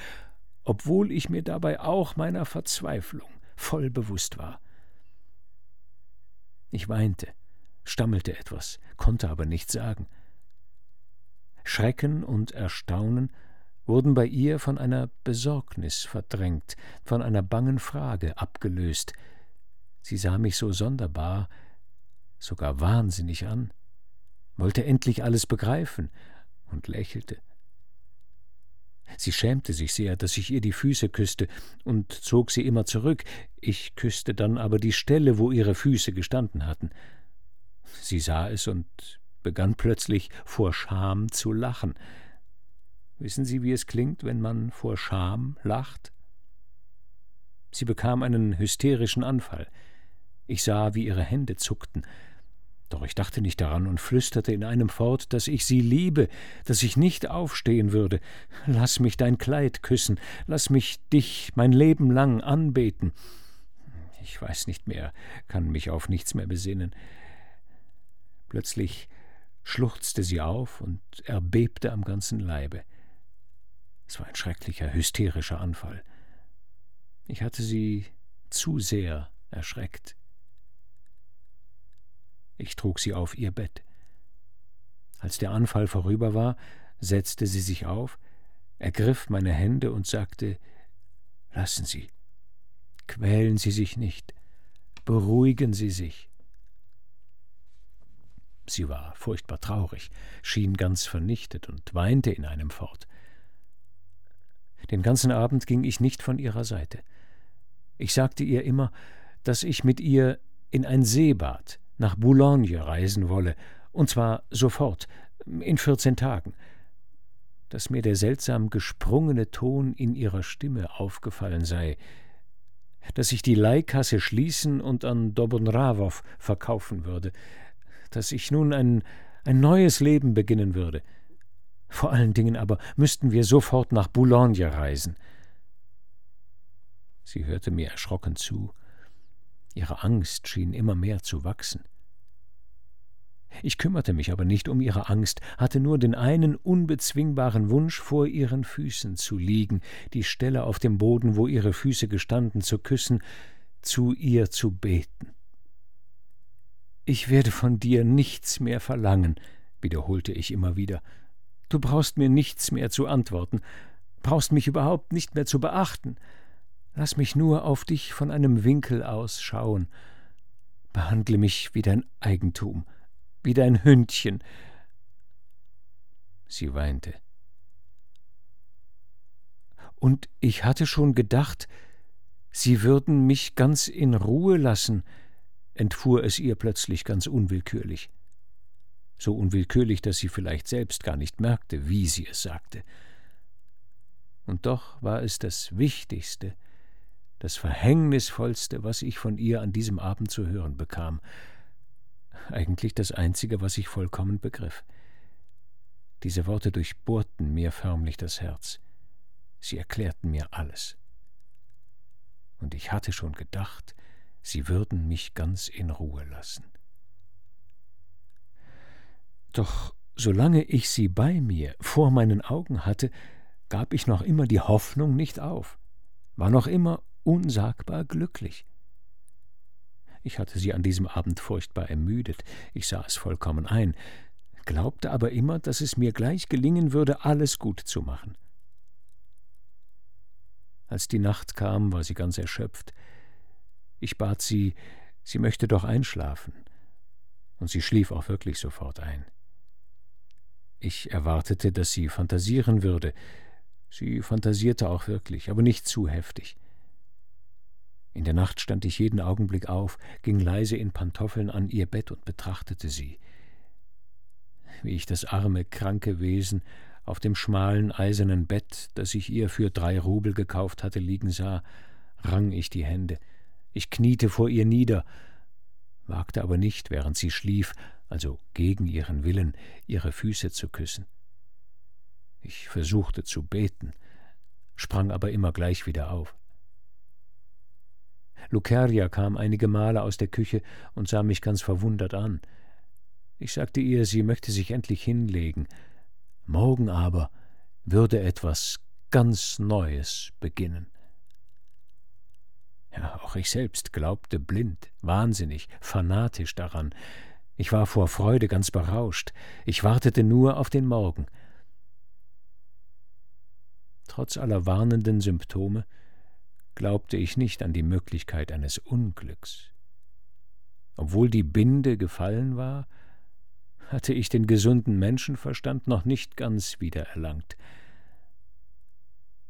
obwohl ich mir dabei auch meiner Verzweiflung voll bewusst war. Ich weinte, stammelte etwas, konnte aber nichts sagen. Schrecken und Erstaunen wurden bei ihr von einer Besorgnis verdrängt, von einer bangen Frage abgelöst. Sie sah mich so sonderbar, sogar wahnsinnig an, wollte endlich alles begreifen und lächelte. Sie schämte sich sehr, dass ich ihr die Füße küsste, und zog sie immer zurück, ich küsste dann aber die Stelle, wo ihre Füße gestanden hatten. Sie sah es und begann plötzlich vor Scham zu lachen. Wissen Sie, wie es klingt, wenn man vor Scham lacht? Sie bekam einen hysterischen Anfall. Ich sah, wie ihre Hände zuckten, doch ich dachte nicht daran und flüsterte in einem fort, dass ich sie liebe, dass ich nicht aufstehen würde. Lass mich dein Kleid küssen, lass mich dich mein Leben lang anbeten. Ich weiß nicht mehr, kann mich auf nichts mehr besinnen. Plötzlich schluchzte sie auf und erbebte am ganzen Leibe. Es war ein schrecklicher, hysterischer Anfall. Ich hatte sie zu sehr erschreckt. Ich trug sie auf ihr Bett. Als der Anfall vorüber war, setzte sie sich auf, ergriff meine Hände und sagte Lassen Sie, quälen Sie sich nicht, beruhigen Sie sich. Sie war furchtbar traurig, schien ganz vernichtet und weinte in einem fort. Den ganzen Abend ging ich nicht von ihrer Seite. Ich sagte ihr immer, dass ich mit ihr in ein Seebad nach Boulogne reisen wolle, und zwar sofort, in vierzehn Tagen. Dass mir der seltsam gesprungene Ton in ihrer Stimme aufgefallen sei, dass ich die Leihkasse schließen und an Dobonrawow verkaufen würde, dass ich nun ein, ein neues Leben beginnen würde. Vor allen Dingen aber müssten wir sofort nach Boulogne reisen. Sie hörte mir erschrocken zu. Ihre Angst schien immer mehr zu wachsen. Ich kümmerte mich aber nicht um ihre Angst, hatte nur den einen unbezwingbaren Wunsch, vor ihren Füßen zu liegen, die Stelle auf dem Boden, wo ihre Füße gestanden, zu küssen, zu ihr zu beten. Ich werde von dir nichts mehr verlangen, wiederholte ich immer wieder. Du brauchst mir nichts mehr zu antworten, brauchst mich überhaupt nicht mehr zu beachten. Lass mich nur auf dich von einem Winkel aus schauen. Behandle mich wie dein Eigentum, wie dein Hündchen. Sie weinte. Und ich hatte schon gedacht, Sie würden mich ganz in Ruhe lassen, entfuhr es ihr plötzlich ganz unwillkürlich. So unwillkürlich, dass sie vielleicht selbst gar nicht merkte, wie sie es sagte. Und doch war es das Wichtigste, das Verhängnisvollste, was ich von ihr an diesem Abend zu hören bekam, eigentlich das Einzige, was ich vollkommen begriff. Diese Worte durchbohrten mir förmlich das Herz. Sie erklärten mir alles. Und ich hatte schon gedacht, sie würden mich ganz in Ruhe lassen. Doch solange ich sie bei mir vor meinen Augen hatte, gab ich noch immer die Hoffnung nicht auf, war noch immer unsagbar glücklich. Ich hatte sie an diesem Abend furchtbar ermüdet, ich sah es vollkommen ein, glaubte aber immer, dass es mir gleich gelingen würde, alles gut zu machen. Als die Nacht kam, war sie ganz erschöpft, ich bat sie, sie möchte doch einschlafen, und sie schlief auch wirklich sofort ein. Ich erwartete, dass sie fantasieren würde. Sie fantasierte auch wirklich, aber nicht zu heftig. In der Nacht stand ich jeden Augenblick auf, ging leise in Pantoffeln an ihr Bett und betrachtete sie. Wie ich das arme, kranke Wesen auf dem schmalen, eisernen Bett, das ich ihr für drei Rubel gekauft hatte, liegen sah, rang ich die Hände. Ich kniete vor ihr nieder, wagte aber nicht, während sie schlief, also gegen ihren Willen, ihre Füße zu küssen. Ich versuchte zu beten, sprang aber immer gleich wieder auf. Luceria kam einige Male aus der Küche und sah mich ganz verwundert an. Ich sagte ihr, sie möchte sich endlich hinlegen. Morgen aber würde etwas ganz Neues beginnen. Ja, auch ich selbst glaubte blind, wahnsinnig, fanatisch daran. Ich war vor Freude ganz berauscht. Ich wartete nur auf den Morgen. Trotz aller warnenden Symptome glaubte ich nicht an die Möglichkeit eines Unglücks. Obwohl die Binde gefallen war, hatte ich den gesunden Menschenverstand noch nicht ganz wiedererlangt.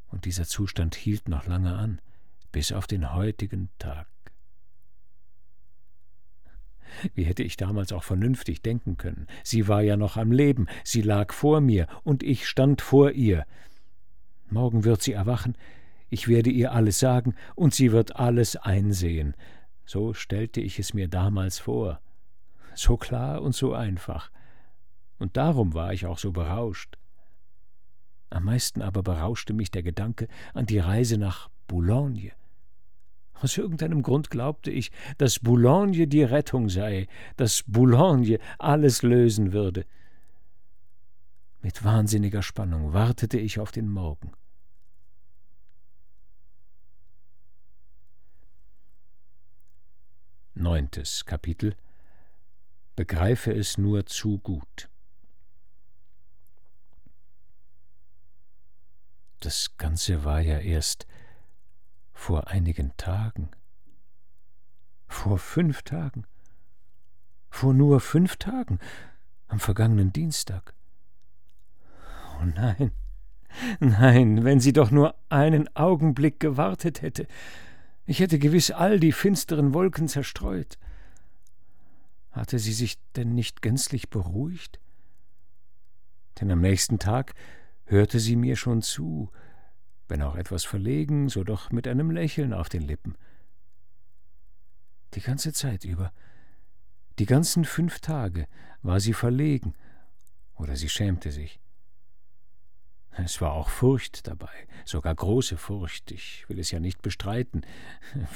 Und dieser Zustand hielt noch lange an bis auf den heutigen Tag. Wie hätte ich damals auch vernünftig denken können? Sie war ja noch am Leben, sie lag vor mir, und ich stand vor ihr. Morgen wird sie erwachen, ich werde ihr alles sagen, und sie wird alles einsehen. So stellte ich es mir damals vor. So klar und so einfach. Und darum war ich auch so berauscht. Am meisten aber berauschte mich der Gedanke an die Reise nach Boulogne. Aus irgendeinem Grund glaubte ich, dass Boulogne die Rettung sei, dass Boulogne alles lösen würde. Mit wahnsinniger Spannung wartete ich auf den Morgen. Neuntes Kapitel. Begreife es nur zu gut. Das Ganze war ja erst vor einigen Tagen, vor fünf Tagen, vor nur fünf Tagen, am vergangenen Dienstag. Oh nein, nein, wenn sie doch nur einen Augenblick gewartet hätte, ich hätte gewiss all die finsteren Wolken zerstreut. Hatte sie sich denn nicht gänzlich beruhigt? Denn am nächsten Tag hörte sie mir schon zu, wenn auch etwas verlegen, so doch mit einem Lächeln auf den Lippen. Die ganze Zeit über, die ganzen fünf Tage war sie verlegen, oder sie schämte sich. Es war auch Furcht dabei, sogar große Furcht, ich will es ja nicht bestreiten,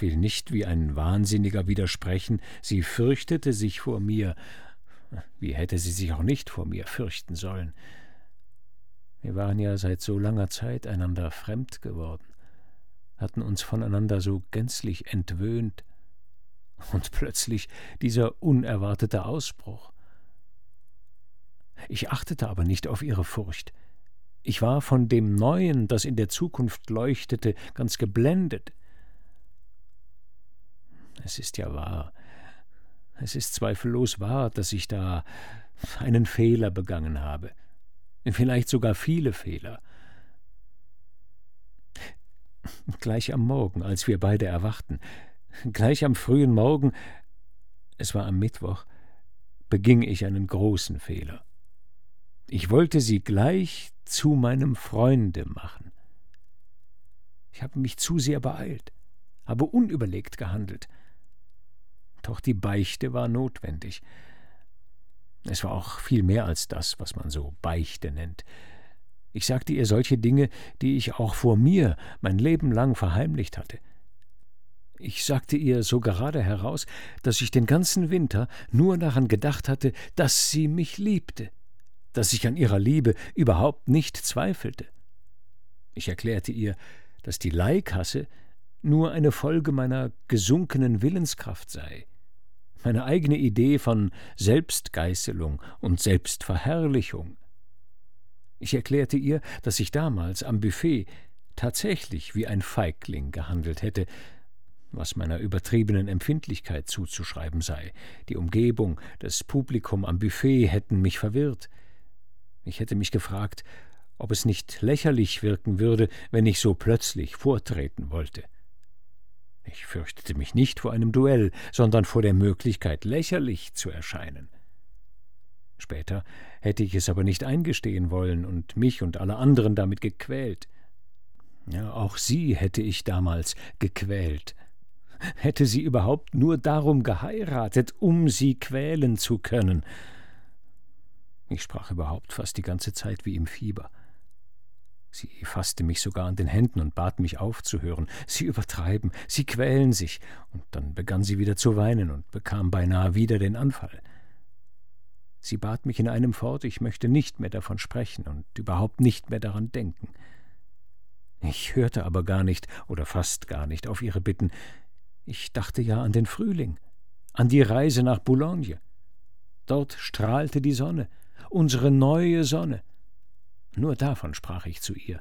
will nicht wie ein Wahnsinniger widersprechen, sie fürchtete sich vor mir, wie hätte sie sich auch nicht vor mir fürchten sollen. Wir waren ja seit so langer Zeit einander fremd geworden, hatten uns voneinander so gänzlich entwöhnt, und plötzlich dieser unerwartete Ausbruch. Ich achtete aber nicht auf ihre Furcht. Ich war von dem Neuen, das in der Zukunft leuchtete, ganz geblendet. Es ist ja wahr, es ist zweifellos wahr, dass ich da einen Fehler begangen habe vielleicht sogar viele Fehler. Gleich am Morgen, als wir beide erwachten, gleich am frühen Morgen, es war am Mittwoch, beging ich einen großen Fehler. Ich wollte sie gleich zu meinem Freunde machen. Ich habe mich zu sehr beeilt, habe unüberlegt gehandelt. Doch die Beichte war notwendig. Es war auch viel mehr als das, was man so Beichte nennt. Ich sagte ihr solche Dinge, die ich auch vor mir mein Leben lang verheimlicht hatte. Ich sagte ihr so gerade heraus, dass ich den ganzen Winter nur daran gedacht hatte, dass sie mich liebte, dass ich an ihrer Liebe überhaupt nicht zweifelte. Ich erklärte ihr, dass die Leihkasse nur eine Folge meiner gesunkenen Willenskraft sei, meine eigene Idee von Selbstgeißelung und Selbstverherrlichung. Ich erklärte ihr, dass ich damals am Buffet tatsächlich wie ein Feigling gehandelt hätte, was meiner übertriebenen Empfindlichkeit zuzuschreiben sei. Die Umgebung, das Publikum am Buffet hätten mich verwirrt. Ich hätte mich gefragt, ob es nicht lächerlich wirken würde, wenn ich so plötzlich vortreten wollte. Ich fürchtete mich nicht vor einem Duell, sondern vor der Möglichkeit, lächerlich zu erscheinen. Später hätte ich es aber nicht eingestehen wollen und mich und alle anderen damit gequält. Ja, auch sie hätte ich damals gequält. Hätte sie überhaupt nur darum geheiratet, um sie quälen zu können. Ich sprach überhaupt fast die ganze Zeit wie im Fieber. Sie fasste mich sogar an den Händen und bat mich aufzuhören. Sie übertreiben, sie quälen sich. Und dann begann sie wieder zu weinen und bekam beinahe wieder den Anfall. Sie bat mich in einem fort, ich möchte nicht mehr davon sprechen und überhaupt nicht mehr daran denken. Ich hörte aber gar nicht oder fast gar nicht auf ihre Bitten. Ich dachte ja an den Frühling, an die Reise nach Boulogne. Dort strahlte die Sonne, unsere neue Sonne. Nur davon sprach ich zu ihr.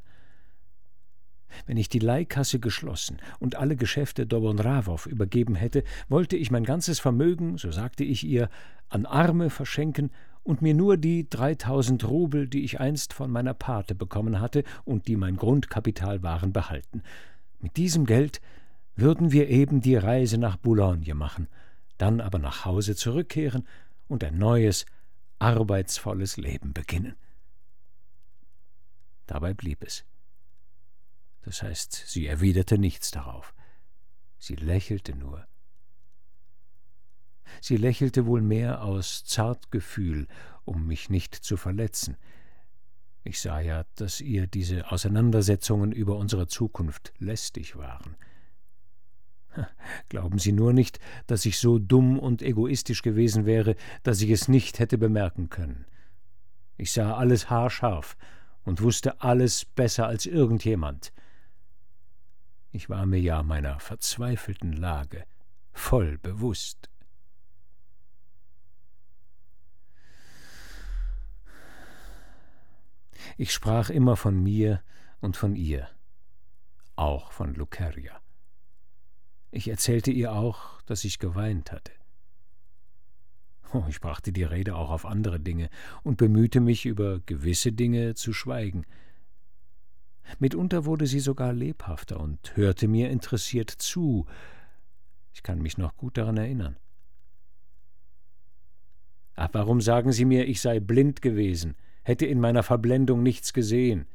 Wenn ich die Leihkasse geschlossen und alle Geschäfte Dobonrawow übergeben hätte, wollte ich mein ganzes Vermögen, so sagte ich ihr, an Arme verschenken und mir nur die dreitausend Rubel, die ich einst von meiner Pate bekommen hatte und die mein Grundkapital waren, behalten. Mit diesem Geld würden wir eben die Reise nach Boulogne machen, dann aber nach Hause zurückkehren und ein neues, arbeitsvolles Leben beginnen. Dabei blieb es. Das heißt, sie erwiderte nichts darauf. Sie lächelte nur. Sie lächelte wohl mehr aus Zartgefühl, um mich nicht zu verletzen. Ich sah ja, dass ihr diese Auseinandersetzungen über unsere Zukunft lästig waren. Glauben Sie nur nicht, dass ich so dumm und egoistisch gewesen wäre, dass ich es nicht hätte bemerken können. Ich sah alles haarscharf und wusste alles besser als irgendjemand. Ich war mir ja meiner verzweifelten Lage voll bewusst. Ich sprach immer von mir und von ihr, auch von Luceria. Ich erzählte ihr auch, dass ich geweint hatte. Oh, ich brachte die Rede auch auf andere Dinge und bemühte mich, über gewisse Dinge zu schweigen. Mitunter wurde sie sogar lebhafter und hörte mir interessiert zu. Ich kann mich noch gut daran erinnern. Ach, warum sagen Sie mir, ich sei blind gewesen, hätte in meiner Verblendung nichts gesehen?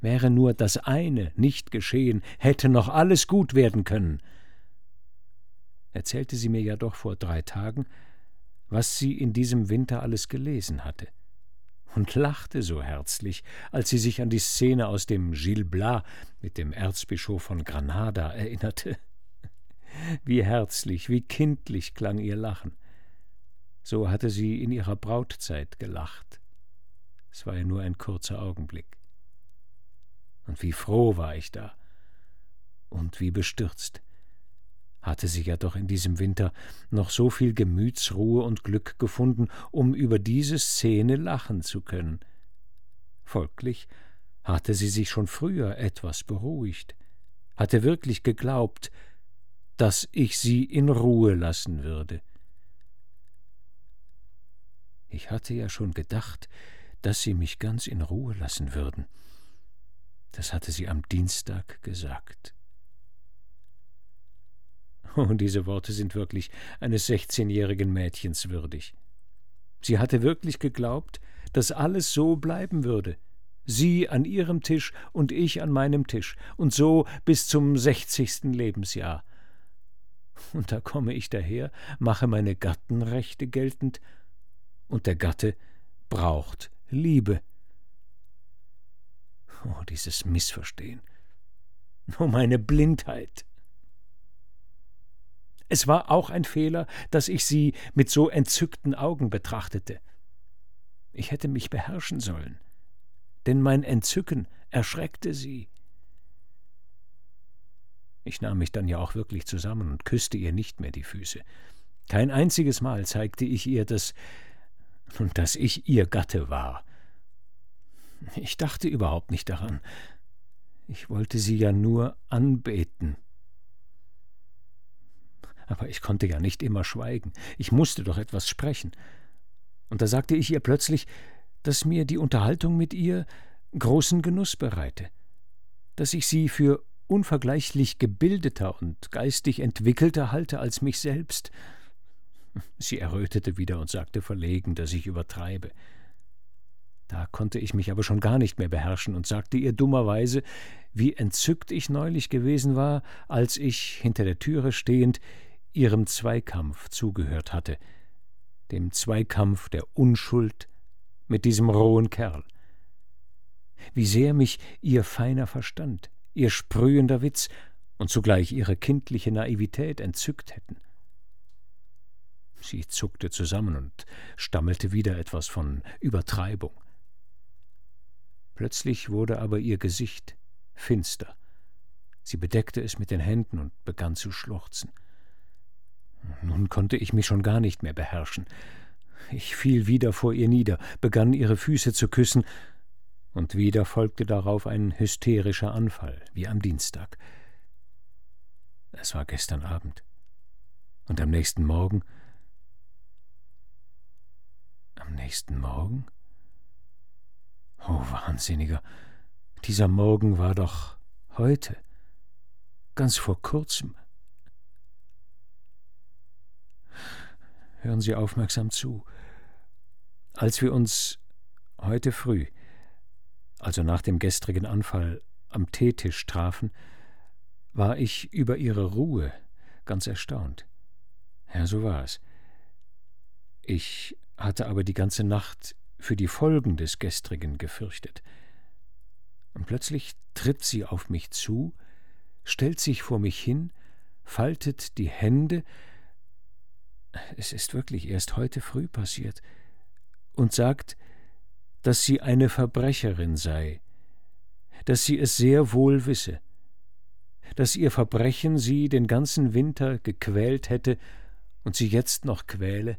Wäre nur das eine nicht geschehen, hätte noch alles gut werden können erzählte sie mir ja doch vor drei Tagen, was sie in diesem Winter alles gelesen hatte, und lachte so herzlich, als sie sich an die Szene aus dem Gil Blas mit dem Erzbischof von Granada erinnerte. Wie herzlich, wie kindlich klang ihr Lachen. So hatte sie in ihrer Brautzeit gelacht. Es war ja nur ein kurzer Augenblick. Und wie froh war ich da. Und wie bestürzt hatte sie ja doch in diesem Winter noch so viel Gemütsruhe und Glück gefunden, um über diese Szene lachen zu können. Folglich hatte sie sich schon früher etwas beruhigt, hatte wirklich geglaubt, dass ich sie in Ruhe lassen würde. Ich hatte ja schon gedacht, dass sie mich ganz in Ruhe lassen würden. Das hatte sie am Dienstag gesagt. Oh, diese Worte sind wirklich eines sechzehnjährigen Mädchens würdig. Sie hatte wirklich geglaubt, dass alles so bleiben würde. Sie an ihrem Tisch und ich an meinem Tisch, und so bis zum sechzigsten Lebensjahr. Und da komme ich daher, mache meine Gattenrechte geltend, und der Gatte braucht Liebe. Oh, dieses Missverstehen. Oh, meine Blindheit. Es war auch ein Fehler, dass ich sie mit so entzückten Augen betrachtete. Ich hätte mich beherrschen sollen, denn mein Entzücken erschreckte sie. Ich nahm mich dann ja auch wirklich zusammen und küsste ihr nicht mehr die Füße. Kein einziges Mal zeigte ich ihr, dass, dass ich ihr Gatte war. Ich dachte überhaupt nicht daran. Ich wollte sie ja nur anbeten aber ich konnte ja nicht immer schweigen, ich musste doch etwas sprechen. Und da sagte ich ihr plötzlich, dass mir die Unterhaltung mit ihr großen Genuss bereite, dass ich sie für unvergleichlich gebildeter und geistig entwickelter halte als mich selbst. Sie errötete wieder und sagte verlegen, dass ich übertreibe. Da konnte ich mich aber schon gar nicht mehr beherrschen und sagte ihr dummerweise, wie entzückt ich neulich gewesen war, als ich, hinter der Türe stehend, ihrem Zweikampf zugehört hatte, dem Zweikampf der Unschuld mit diesem rohen Kerl. Wie sehr mich ihr feiner Verstand, ihr sprühender Witz und zugleich ihre kindliche Naivität entzückt hätten. Sie zuckte zusammen und stammelte wieder etwas von Übertreibung. Plötzlich wurde aber ihr Gesicht finster. Sie bedeckte es mit den Händen und begann zu schluchzen. Nun konnte ich mich schon gar nicht mehr beherrschen. Ich fiel wieder vor ihr nieder, begann ihre Füße zu küssen, und wieder folgte darauf ein hysterischer Anfall, wie am Dienstag. Es war gestern Abend. Und am nächsten Morgen. Am nächsten Morgen? Oh, Wahnsinniger, dieser Morgen war doch heute, ganz vor kurzem. Hören Sie aufmerksam zu. Als wir uns heute früh, also nach dem gestrigen Anfall, am Teetisch trafen, war ich über Ihre Ruhe ganz erstaunt. Ja, so war es. Ich hatte aber die ganze Nacht für die Folgen des gestrigen gefürchtet. Und plötzlich tritt sie auf mich zu, stellt sich vor mich hin, faltet die Hände, es ist wirklich erst heute früh passiert, und sagt, dass sie eine Verbrecherin sei, dass sie es sehr wohl wisse, dass ihr Verbrechen sie den ganzen Winter gequält hätte und sie jetzt noch quäle,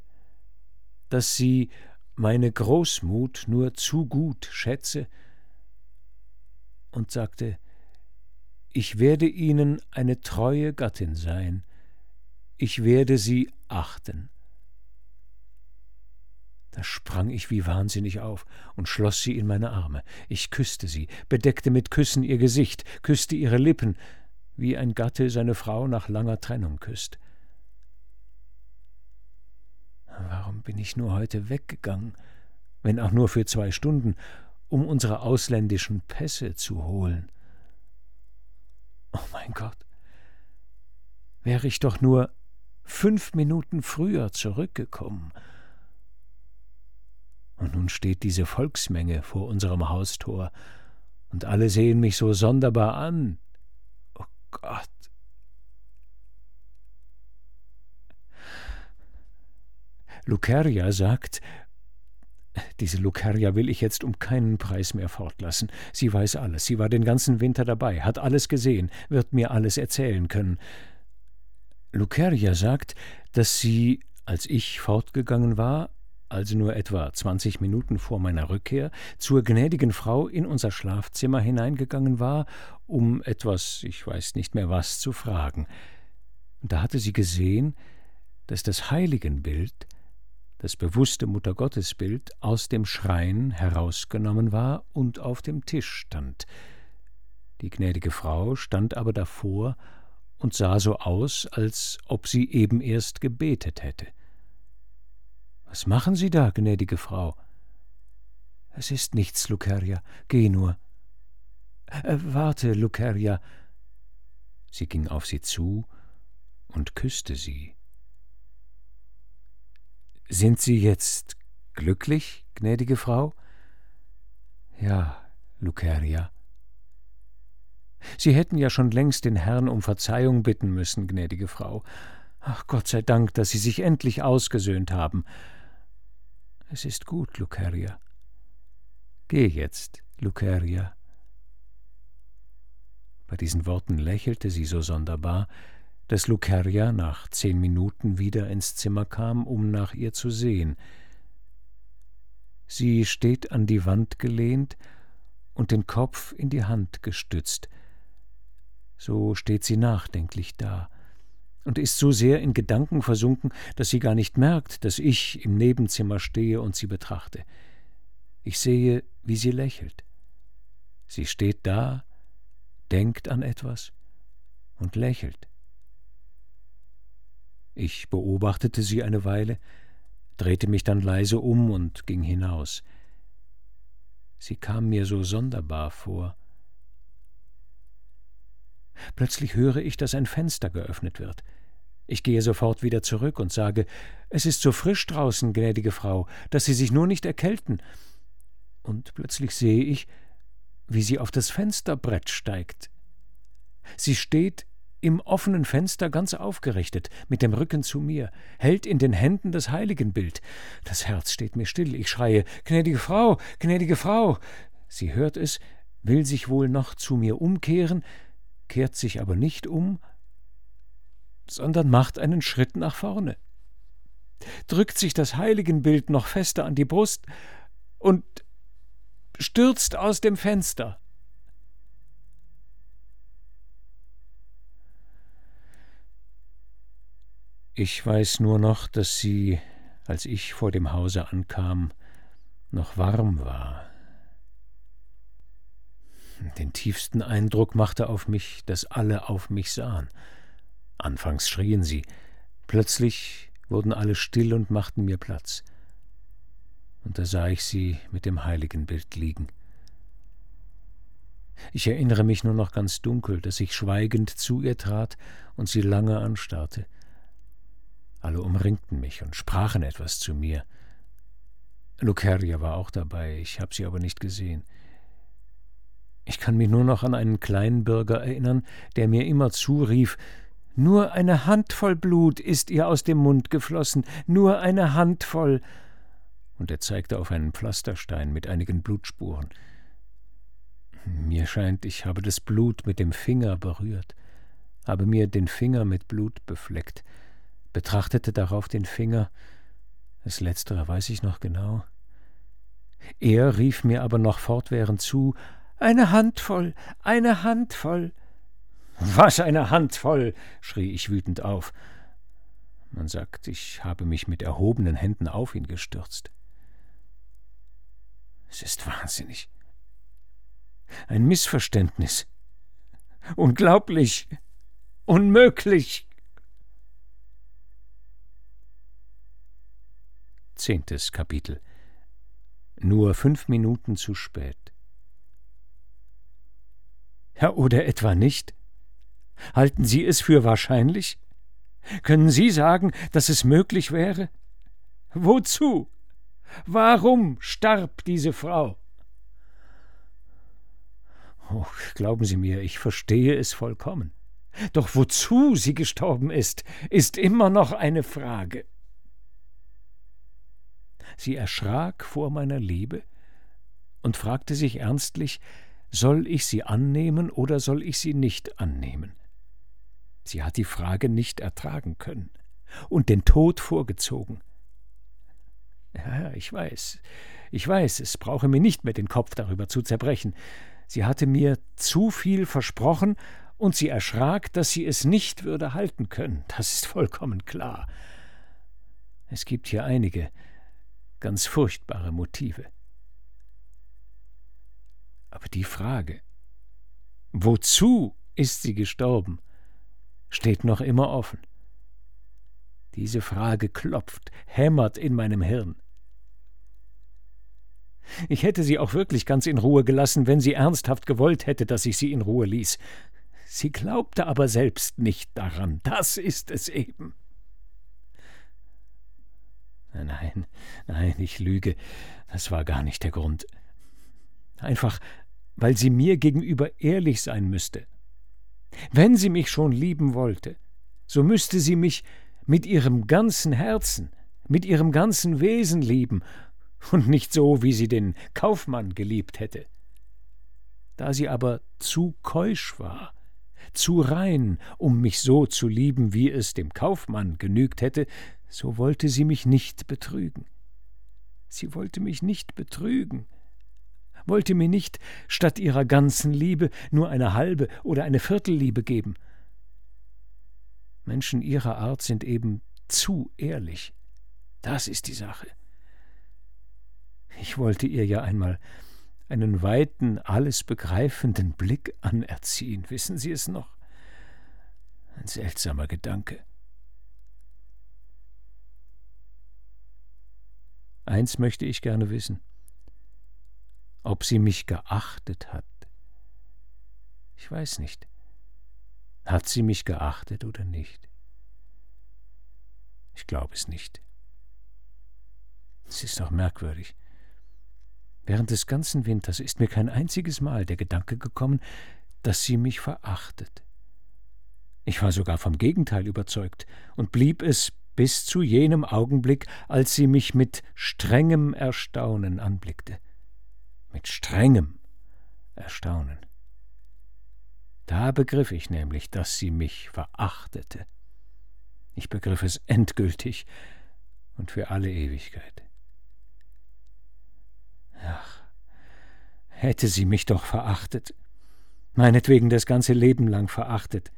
dass sie meine Großmut nur zu gut schätze, und sagte, ich werde Ihnen eine treue Gattin sein, ich werde Sie achten. Da sprang ich wie wahnsinnig auf und schloss sie in meine Arme. Ich küsste sie, bedeckte mit Küssen ihr Gesicht, küsste ihre Lippen, wie ein Gatte seine Frau nach langer Trennung küsst. Warum bin ich nur heute weggegangen, wenn auch nur für zwei Stunden, um unsere ausländischen Pässe zu holen? Oh mein Gott, wäre ich doch nur fünf Minuten früher zurückgekommen, und nun steht diese Volksmenge vor unserem Haustor, und alle sehen mich so sonderbar an. Oh Gott. Luceria sagt, diese Luceria will ich jetzt um keinen Preis mehr fortlassen. Sie weiß alles, sie war den ganzen Winter dabei, hat alles gesehen, wird mir alles erzählen können. Luceria sagt, dass sie, als ich fortgegangen war, also nur etwa zwanzig Minuten vor meiner Rückkehr, zur gnädigen Frau in unser Schlafzimmer hineingegangen war, um etwas, ich weiß nicht mehr was, zu fragen. Da hatte sie gesehen, dass das Heiligenbild, das bewusste Muttergottesbild, aus dem Schrein herausgenommen war und auf dem Tisch stand. Die gnädige Frau stand aber davor und sah so aus, als ob sie eben erst gebetet hätte. Was machen Sie da, gnädige Frau? Es ist nichts, Luceria, geh nur. Äh, warte, Luceria. Sie ging auf sie zu und küsste sie. Sind Sie jetzt glücklich, gnädige Frau? Ja, Luceria. Sie hätten ja schon längst den Herrn um Verzeihung bitten müssen, gnädige Frau. Ach Gott sei Dank, dass Sie sich endlich ausgesöhnt haben. Es ist gut, Luceria. Geh jetzt, Luceria. Bei diesen Worten lächelte sie so sonderbar, dass Luceria nach zehn Minuten wieder ins Zimmer kam, um nach ihr zu sehen. Sie steht an die Wand gelehnt und den Kopf in die Hand gestützt. So steht sie nachdenklich da und ist so sehr in Gedanken versunken, dass sie gar nicht merkt, dass ich im Nebenzimmer stehe und sie betrachte. Ich sehe, wie sie lächelt. Sie steht da, denkt an etwas und lächelt. Ich beobachtete sie eine Weile, drehte mich dann leise um und ging hinaus. Sie kam mir so sonderbar vor. Plötzlich höre ich, dass ein Fenster geöffnet wird. Ich gehe sofort wieder zurück und sage Es ist so frisch draußen, gnädige Frau, dass Sie sich nur nicht erkälten. Und plötzlich sehe ich, wie sie auf das Fensterbrett steigt. Sie steht im offenen Fenster ganz aufgerichtet, mit dem Rücken zu mir, hält in den Händen das Heiligenbild. Das Herz steht mir still. Ich schreie Gnädige Frau, gnädige Frau. Sie hört es, will sich wohl noch zu mir umkehren, kehrt sich aber nicht um, sondern macht einen Schritt nach vorne, drückt sich das Heiligenbild noch fester an die Brust und stürzt aus dem Fenster. Ich weiß nur noch, dass sie, als ich vor dem Hause ankam, noch warm war. Den tiefsten Eindruck machte auf mich, dass alle auf mich sahen. Anfangs schrien sie, plötzlich wurden alle still und machten mir Platz. Und da sah ich sie mit dem Heiligenbild liegen. Ich erinnere mich nur noch ganz dunkel, dass ich schweigend zu ihr trat und sie lange anstarrte. Alle umringten mich und sprachen etwas zu mir. Luceria war auch dabei, ich habe sie aber nicht gesehen. Ich kann mich nur noch an einen kleinen Bürger erinnern, der mir immer zurief, nur eine Handvoll Blut ist ihr aus dem Mund geflossen, nur eine Handvoll. Und er zeigte auf einen Pflasterstein mit einigen Blutspuren. Mir scheint, ich habe das Blut mit dem Finger berührt, habe mir den Finger mit Blut befleckt, betrachtete darauf den Finger, das letztere weiß ich noch genau, Er rief mir aber noch fortwährend zu Eine Handvoll, eine Handvoll. Was eine Handvoll. schrie ich wütend auf. Man sagt, ich habe mich mit erhobenen Händen auf ihn gestürzt. Es ist wahnsinnig. Ein Missverständnis. Unglaublich. Unmöglich. Zehntes Kapitel Nur fünf Minuten zu spät. Ja, oder etwa nicht? Halten Sie es für wahrscheinlich? Können Sie sagen, dass es möglich wäre? Wozu? Warum starb diese Frau? Oh, glauben Sie mir, ich verstehe es vollkommen. Doch wozu sie gestorben ist, ist immer noch eine Frage. Sie erschrak vor meiner Liebe und fragte sich ernstlich, soll ich sie annehmen oder soll ich sie nicht annehmen? Sie hat die Frage nicht ertragen können und den Tod vorgezogen. Ja, ich weiß, ich weiß, es brauche mir nicht mehr den Kopf darüber zu zerbrechen. Sie hatte mir zu viel versprochen, und sie erschrak, dass sie es nicht würde halten können. Das ist vollkommen klar. Es gibt hier einige ganz furchtbare Motive. Aber die Frage, wozu ist sie gestorben, steht noch immer offen. Diese Frage klopft, hämmert in meinem Hirn. Ich hätte sie auch wirklich ganz in Ruhe gelassen, wenn sie ernsthaft gewollt hätte, dass ich sie in Ruhe ließ. Sie glaubte aber selbst nicht daran, das ist es eben. Nein, nein, ich lüge, das war gar nicht der Grund. Einfach, weil sie mir gegenüber ehrlich sein müsste. Wenn sie mich schon lieben wollte, so müsste sie mich mit ihrem ganzen Herzen, mit ihrem ganzen Wesen lieben und nicht so, wie sie den Kaufmann geliebt hätte. Da sie aber zu keusch war, zu rein, um mich so zu lieben, wie es dem Kaufmann genügt hätte, so wollte sie mich nicht betrügen. Sie wollte mich nicht betrügen, wollte mir nicht statt ihrer ganzen Liebe nur eine halbe oder eine Viertelliebe geben. Menschen ihrer Art sind eben zu ehrlich. Das ist die Sache. Ich wollte ihr ja einmal einen weiten, alles begreifenden Blick anerziehen, wissen Sie es noch? Ein seltsamer Gedanke. Eins möchte ich gerne wissen ob sie mich geachtet hat. Ich weiß nicht. Hat sie mich geachtet oder nicht? Ich glaube es nicht. Es ist doch merkwürdig. Während des ganzen Winters ist mir kein einziges Mal der Gedanke gekommen, dass sie mich verachtet. Ich war sogar vom Gegenteil überzeugt und blieb es bis zu jenem Augenblick, als sie mich mit strengem Erstaunen anblickte mit strengem Erstaunen. Da begriff ich nämlich, dass sie mich verachtete. Ich begriff es endgültig und für alle Ewigkeit. Ach, hätte sie mich doch verachtet, meinetwegen das ganze Leben lang verachtet.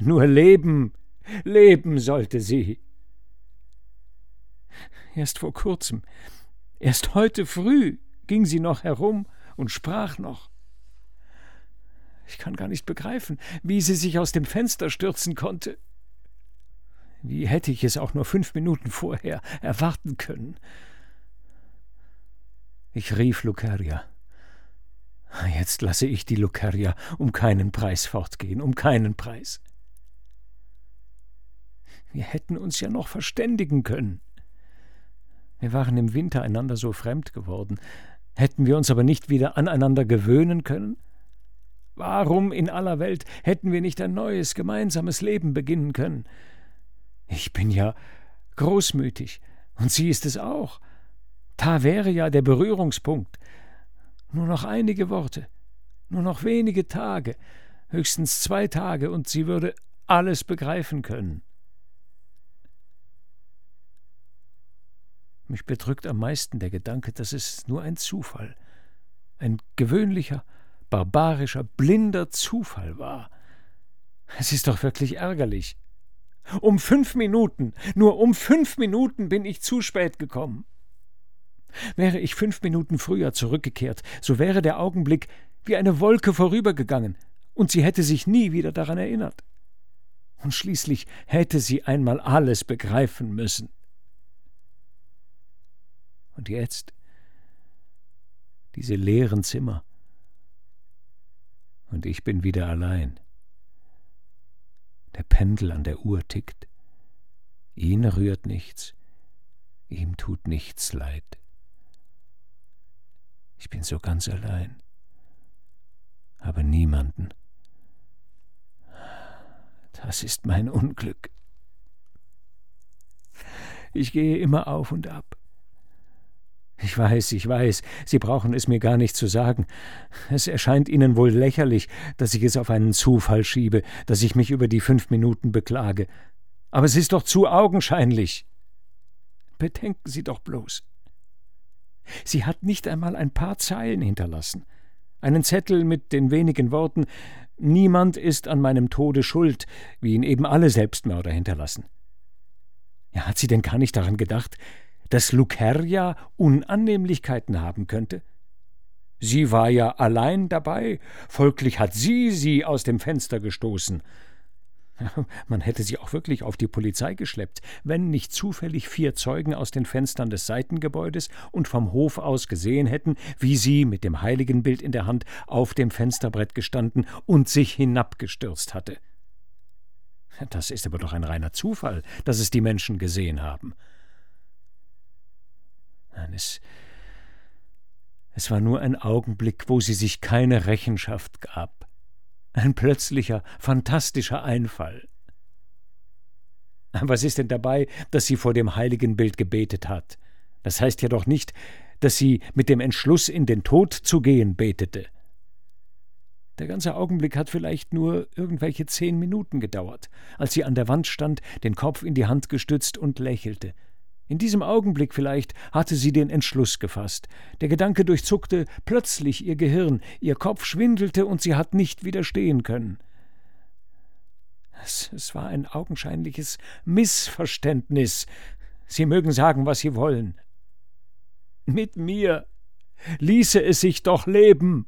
Nur leben, leben sollte sie. Erst vor kurzem, erst heute früh ging sie noch herum und sprach noch. Ich kann gar nicht begreifen, wie sie sich aus dem Fenster stürzen konnte. Wie hätte ich es auch nur fünf Minuten vorher erwarten können? Ich rief Lucaria. Jetzt lasse ich die Lucaria um keinen Preis fortgehen, um keinen Preis. Wir hätten uns ja noch verständigen können. Wir waren im Winter einander so fremd geworden, Hätten wir uns aber nicht wieder aneinander gewöhnen können? Warum in aller Welt hätten wir nicht ein neues gemeinsames Leben beginnen können? Ich bin ja großmütig, und sie ist es auch. Da wäre ja der Berührungspunkt. Nur noch einige Worte, nur noch wenige Tage, höchstens zwei Tage, und sie würde alles begreifen können. Mich bedrückt am meisten der Gedanke, dass es nur ein Zufall, ein gewöhnlicher, barbarischer, blinder Zufall war. Es ist doch wirklich ärgerlich. Um fünf Minuten, nur um fünf Minuten bin ich zu spät gekommen. Wäre ich fünf Minuten früher zurückgekehrt, so wäre der Augenblick wie eine Wolke vorübergegangen, und sie hätte sich nie wieder daran erinnert. Und schließlich hätte sie einmal alles begreifen müssen. Und jetzt diese leeren Zimmer. Und ich bin wieder allein. Der Pendel an der Uhr tickt. Ihn rührt nichts, ihm tut nichts leid. Ich bin so ganz allein, habe niemanden. Das ist mein Unglück. Ich gehe immer auf und ab. Ich weiß, ich weiß, Sie brauchen es mir gar nicht zu sagen. Es erscheint Ihnen wohl lächerlich, dass ich es auf einen Zufall schiebe, dass ich mich über die fünf Minuten beklage. Aber es ist doch zu augenscheinlich. Bedenken Sie doch bloß. Sie hat nicht einmal ein paar Zeilen hinterlassen. Einen Zettel mit den wenigen Worten Niemand ist an meinem Tode schuld, wie ihn eben alle Selbstmörder hinterlassen. Ja, hat sie denn gar nicht daran gedacht, dass Lucerja Unannehmlichkeiten haben könnte? Sie war ja allein dabei, folglich hat sie sie aus dem Fenster gestoßen. Man hätte sie auch wirklich auf die Polizei geschleppt, wenn nicht zufällig vier Zeugen aus den Fenstern des Seitengebäudes und vom Hof aus gesehen hätten, wie sie mit dem Heiligenbild in der Hand auf dem Fensterbrett gestanden und sich hinabgestürzt hatte. Das ist aber doch ein reiner Zufall, dass es die Menschen gesehen haben. Nein, es, es war nur ein Augenblick, wo sie sich keine Rechenschaft gab. Ein plötzlicher, fantastischer Einfall. Was ist denn dabei, dass sie vor dem heiligen Bild gebetet hat? Das heißt ja doch nicht, dass sie mit dem Entschluss, in den Tod zu gehen, betete. Der ganze Augenblick hat vielleicht nur irgendwelche zehn Minuten gedauert, als sie an der Wand stand, den Kopf in die Hand gestützt und lächelte. In diesem Augenblick vielleicht hatte sie den Entschluss gefasst. Der Gedanke durchzuckte plötzlich ihr Gehirn, ihr Kopf schwindelte und sie hat nicht widerstehen können. Es, es war ein augenscheinliches Missverständnis. Sie mögen sagen, was Sie wollen. Mit mir ließe es sich doch leben.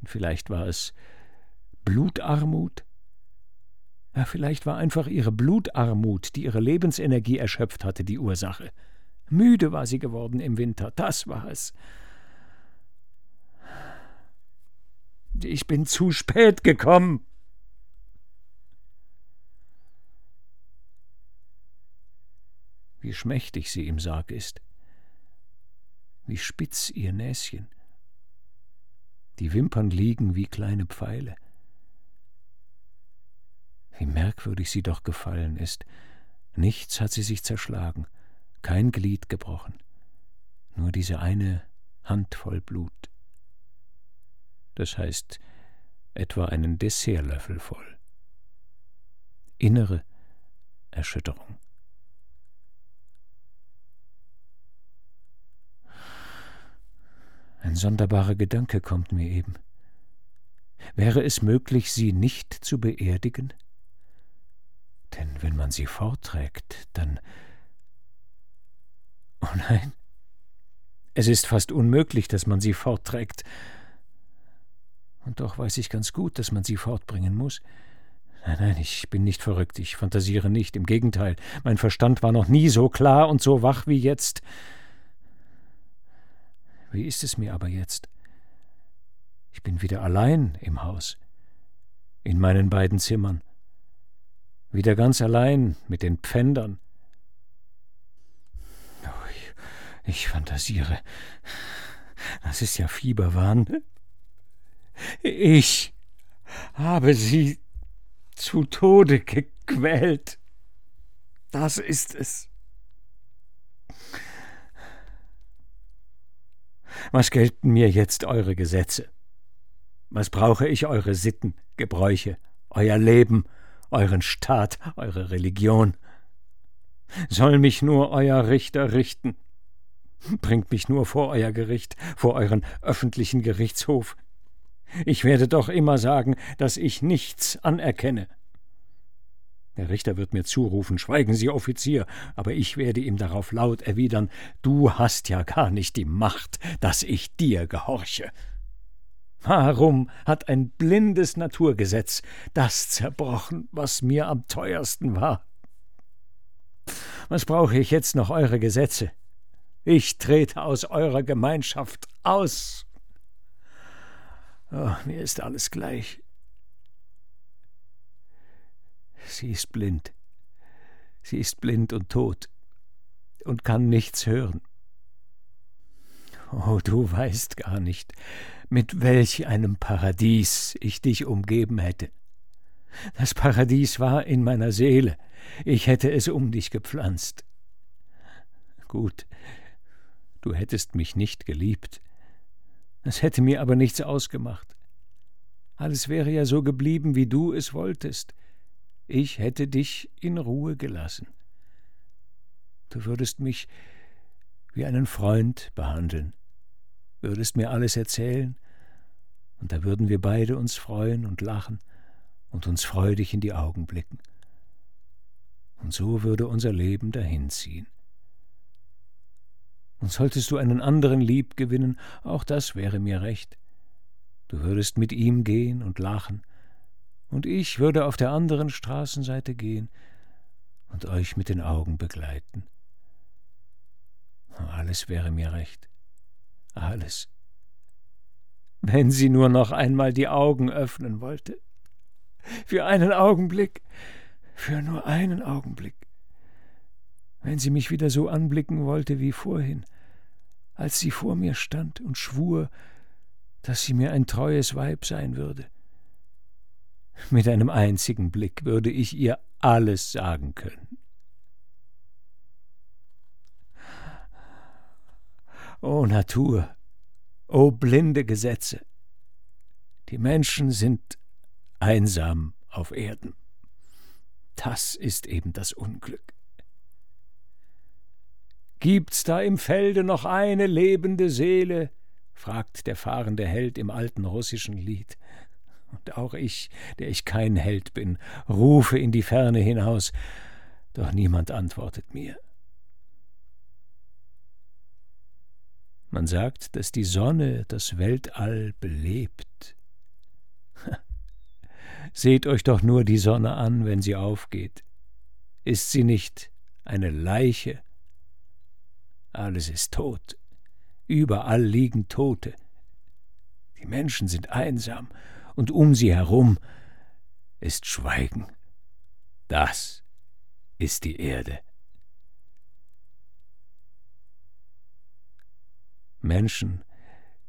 Und vielleicht war es Blutarmut, ja, vielleicht war einfach ihre Blutarmut, die ihre Lebensenergie erschöpft hatte, die Ursache. Müde war sie geworden im Winter, das war es. Ich bin zu spät gekommen. Wie schmächtig sie im Sarg ist. Wie spitz ihr Näschen. Die Wimpern liegen wie kleine Pfeile. Wie merkwürdig sie doch gefallen ist. Nichts hat sie sich zerschlagen, kein Glied gebrochen, nur diese eine Handvoll Blut. Das heißt etwa einen Dessertlöffel voll. Innere Erschütterung. Ein sonderbarer Gedanke kommt mir eben. Wäre es möglich, sie nicht zu beerdigen? Denn wenn man sie fortträgt, dann. Oh nein. Es ist fast unmöglich, dass man sie fortträgt. Und doch weiß ich ganz gut, dass man sie fortbringen muss. Nein, nein, ich bin nicht verrückt, ich fantasiere nicht, im Gegenteil, mein Verstand war noch nie so klar und so wach wie jetzt. Wie ist es mir aber jetzt? Ich bin wieder allein im Haus, in meinen beiden Zimmern wieder ganz allein mit den Pfändern. Oh, ich, ich fantasiere. Das ist ja Fieberwahn. Ich habe sie zu Tode gequält. Das ist es. Was gelten mir jetzt eure Gesetze? Was brauche ich eure Sitten, Gebräuche, euer Leben, euren Staat, eure Religion. Soll mich nur euer Richter richten. Bringt mich nur vor euer Gericht, vor euren öffentlichen Gerichtshof. Ich werde doch immer sagen, dass ich nichts anerkenne. Der Richter wird mir zurufen, schweigen Sie, Offizier, aber ich werde ihm darauf laut erwidern, du hast ja gar nicht die Macht, dass ich dir gehorche. Warum hat ein blindes Naturgesetz das zerbrochen, was mir am teuersten war? Was brauche ich jetzt noch eure Gesetze? Ich trete aus eurer Gemeinschaft aus. Oh, mir ist alles gleich. Sie ist blind. Sie ist blind und tot und kann nichts hören. Oh, du weißt gar nicht, mit welch einem Paradies ich dich umgeben hätte. Das Paradies war in meiner Seele, ich hätte es um dich gepflanzt. Gut, du hättest mich nicht geliebt, es hätte mir aber nichts ausgemacht. Alles wäre ja so geblieben, wie du es wolltest. Ich hätte dich in Ruhe gelassen. Du würdest mich wie einen Freund behandeln, würdest mir alles erzählen, und da würden wir beide uns freuen und lachen und uns freudig in die Augen blicken. Und so würde unser Leben dahinziehen. Und solltest du einen anderen lieb gewinnen, auch das wäre mir recht. Du würdest mit ihm gehen und lachen, und ich würde auf der anderen Straßenseite gehen und euch mit den Augen begleiten. Alles wäre mir recht. Alles. Wenn sie nur noch einmal die Augen öffnen wollte. Für einen Augenblick. Für nur einen Augenblick. Wenn sie mich wieder so anblicken wollte wie vorhin, als sie vor mir stand und schwur, dass sie mir ein treues Weib sein würde. Mit einem einzigen Blick würde ich ihr alles sagen können. O Natur, o blinde Gesetze, die Menschen sind einsam auf Erden. Das ist eben das Unglück. Gibt's da im Felde noch eine lebende Seele? fragt der fahrende Held im alten russischen Lied. Und auch ich, der ich kein Held bin, rufe in die Ferne hinaus, doch niemand antwortet mir. Man sagt, dass die Sonne das Weltall belebt. Seht euch doch nur die Sonne an, wenn sie aufgeht. Ist sie nicht eine Leiche? Alles ist tot. Überall liegen Tote. Die Menschen sind einsam, und um sie herum ist Schweigen. Das ist die Erde. Menschen,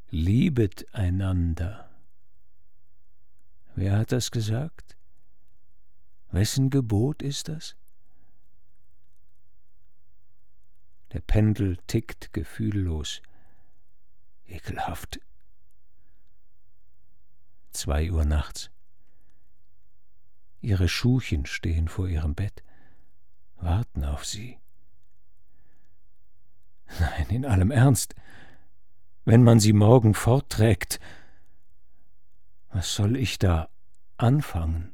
liebet einander. Wer hat das gesagt? Wessen Gebot ist das? Der Pendel tickt gefühllos. Ekelhaft. Zwei Uhr nachts. Ihre Schuhchen stehen vor ihrem Bett, warten auf sie. Nein, in allem Ernst, wenn man sie morgen fortträgt, was soll ich da anfangen?